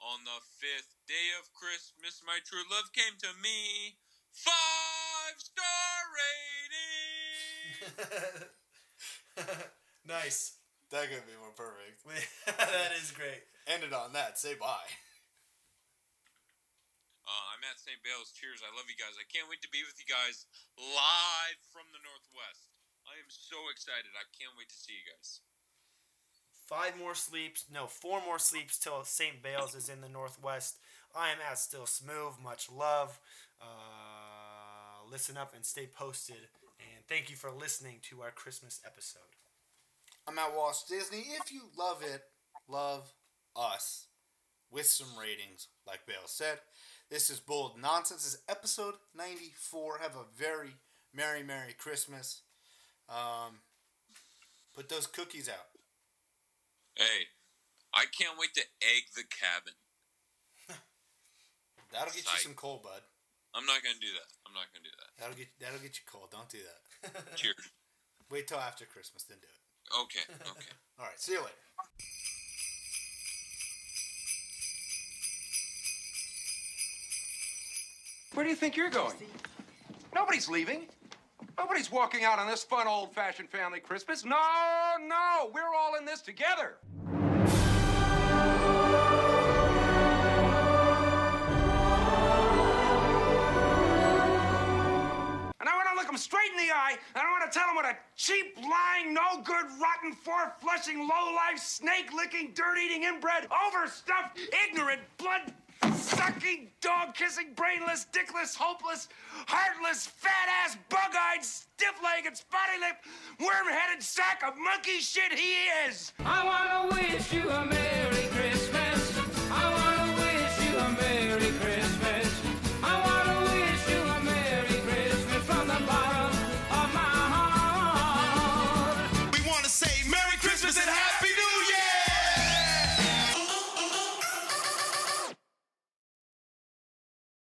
On the fifth day of Christmas, my true love came to me. Five star *laughs* rating. nice. That could be more perfect. *laughs* that is great. *laughs* End it on that. Say bye. Uh, I'm at St. Bayles. Cheers. I love you guys. I can't wait to be with you guys live from the Northwest. I am so excited. I can't wait to see you guys. Five more sleeps, no, four more sleeps till St. Bayles is in the Northwest. I am at Still Smooth. Much love. Uh, listen up and stay posted. And thank you for listening to our Christmas episode. I'm at Walt Disney. If you love it, love us with some ratings, like Bale said. This is Bold Nonsense. This is episode 94. Have a very Merry, Merry Christmas. Um, put those cookies out. Hey, I can't wait to egg the cabin. *laughs* That'll get you some coal, bud. I'm not gonna do that. I'm not gonna do that. That'll get that'll get you coal. Don't do that. *laughs* Cheers. Wait till after Christmas, then do it. Okay. Okay. *laughs* All right. See you later. Where do you think you're going? Nobody's leaving. Nobody's walking out on this fun old fashioned family Christmas. No, no, we're all in this together. And I want to look them straight in the eye, and I want to tell them what a cheap, lying, no good, rotten, four flushing, low life, snake licking, dirt eating, inbred, overstuffed, ignorant, blood sucking, dog kissing, brainless, dickless, hopeless, heartless, fat ass, bug eyed, stiff legged, spotty lipped, worm headed sack of monkey shit he is. I wanna wish you a Merry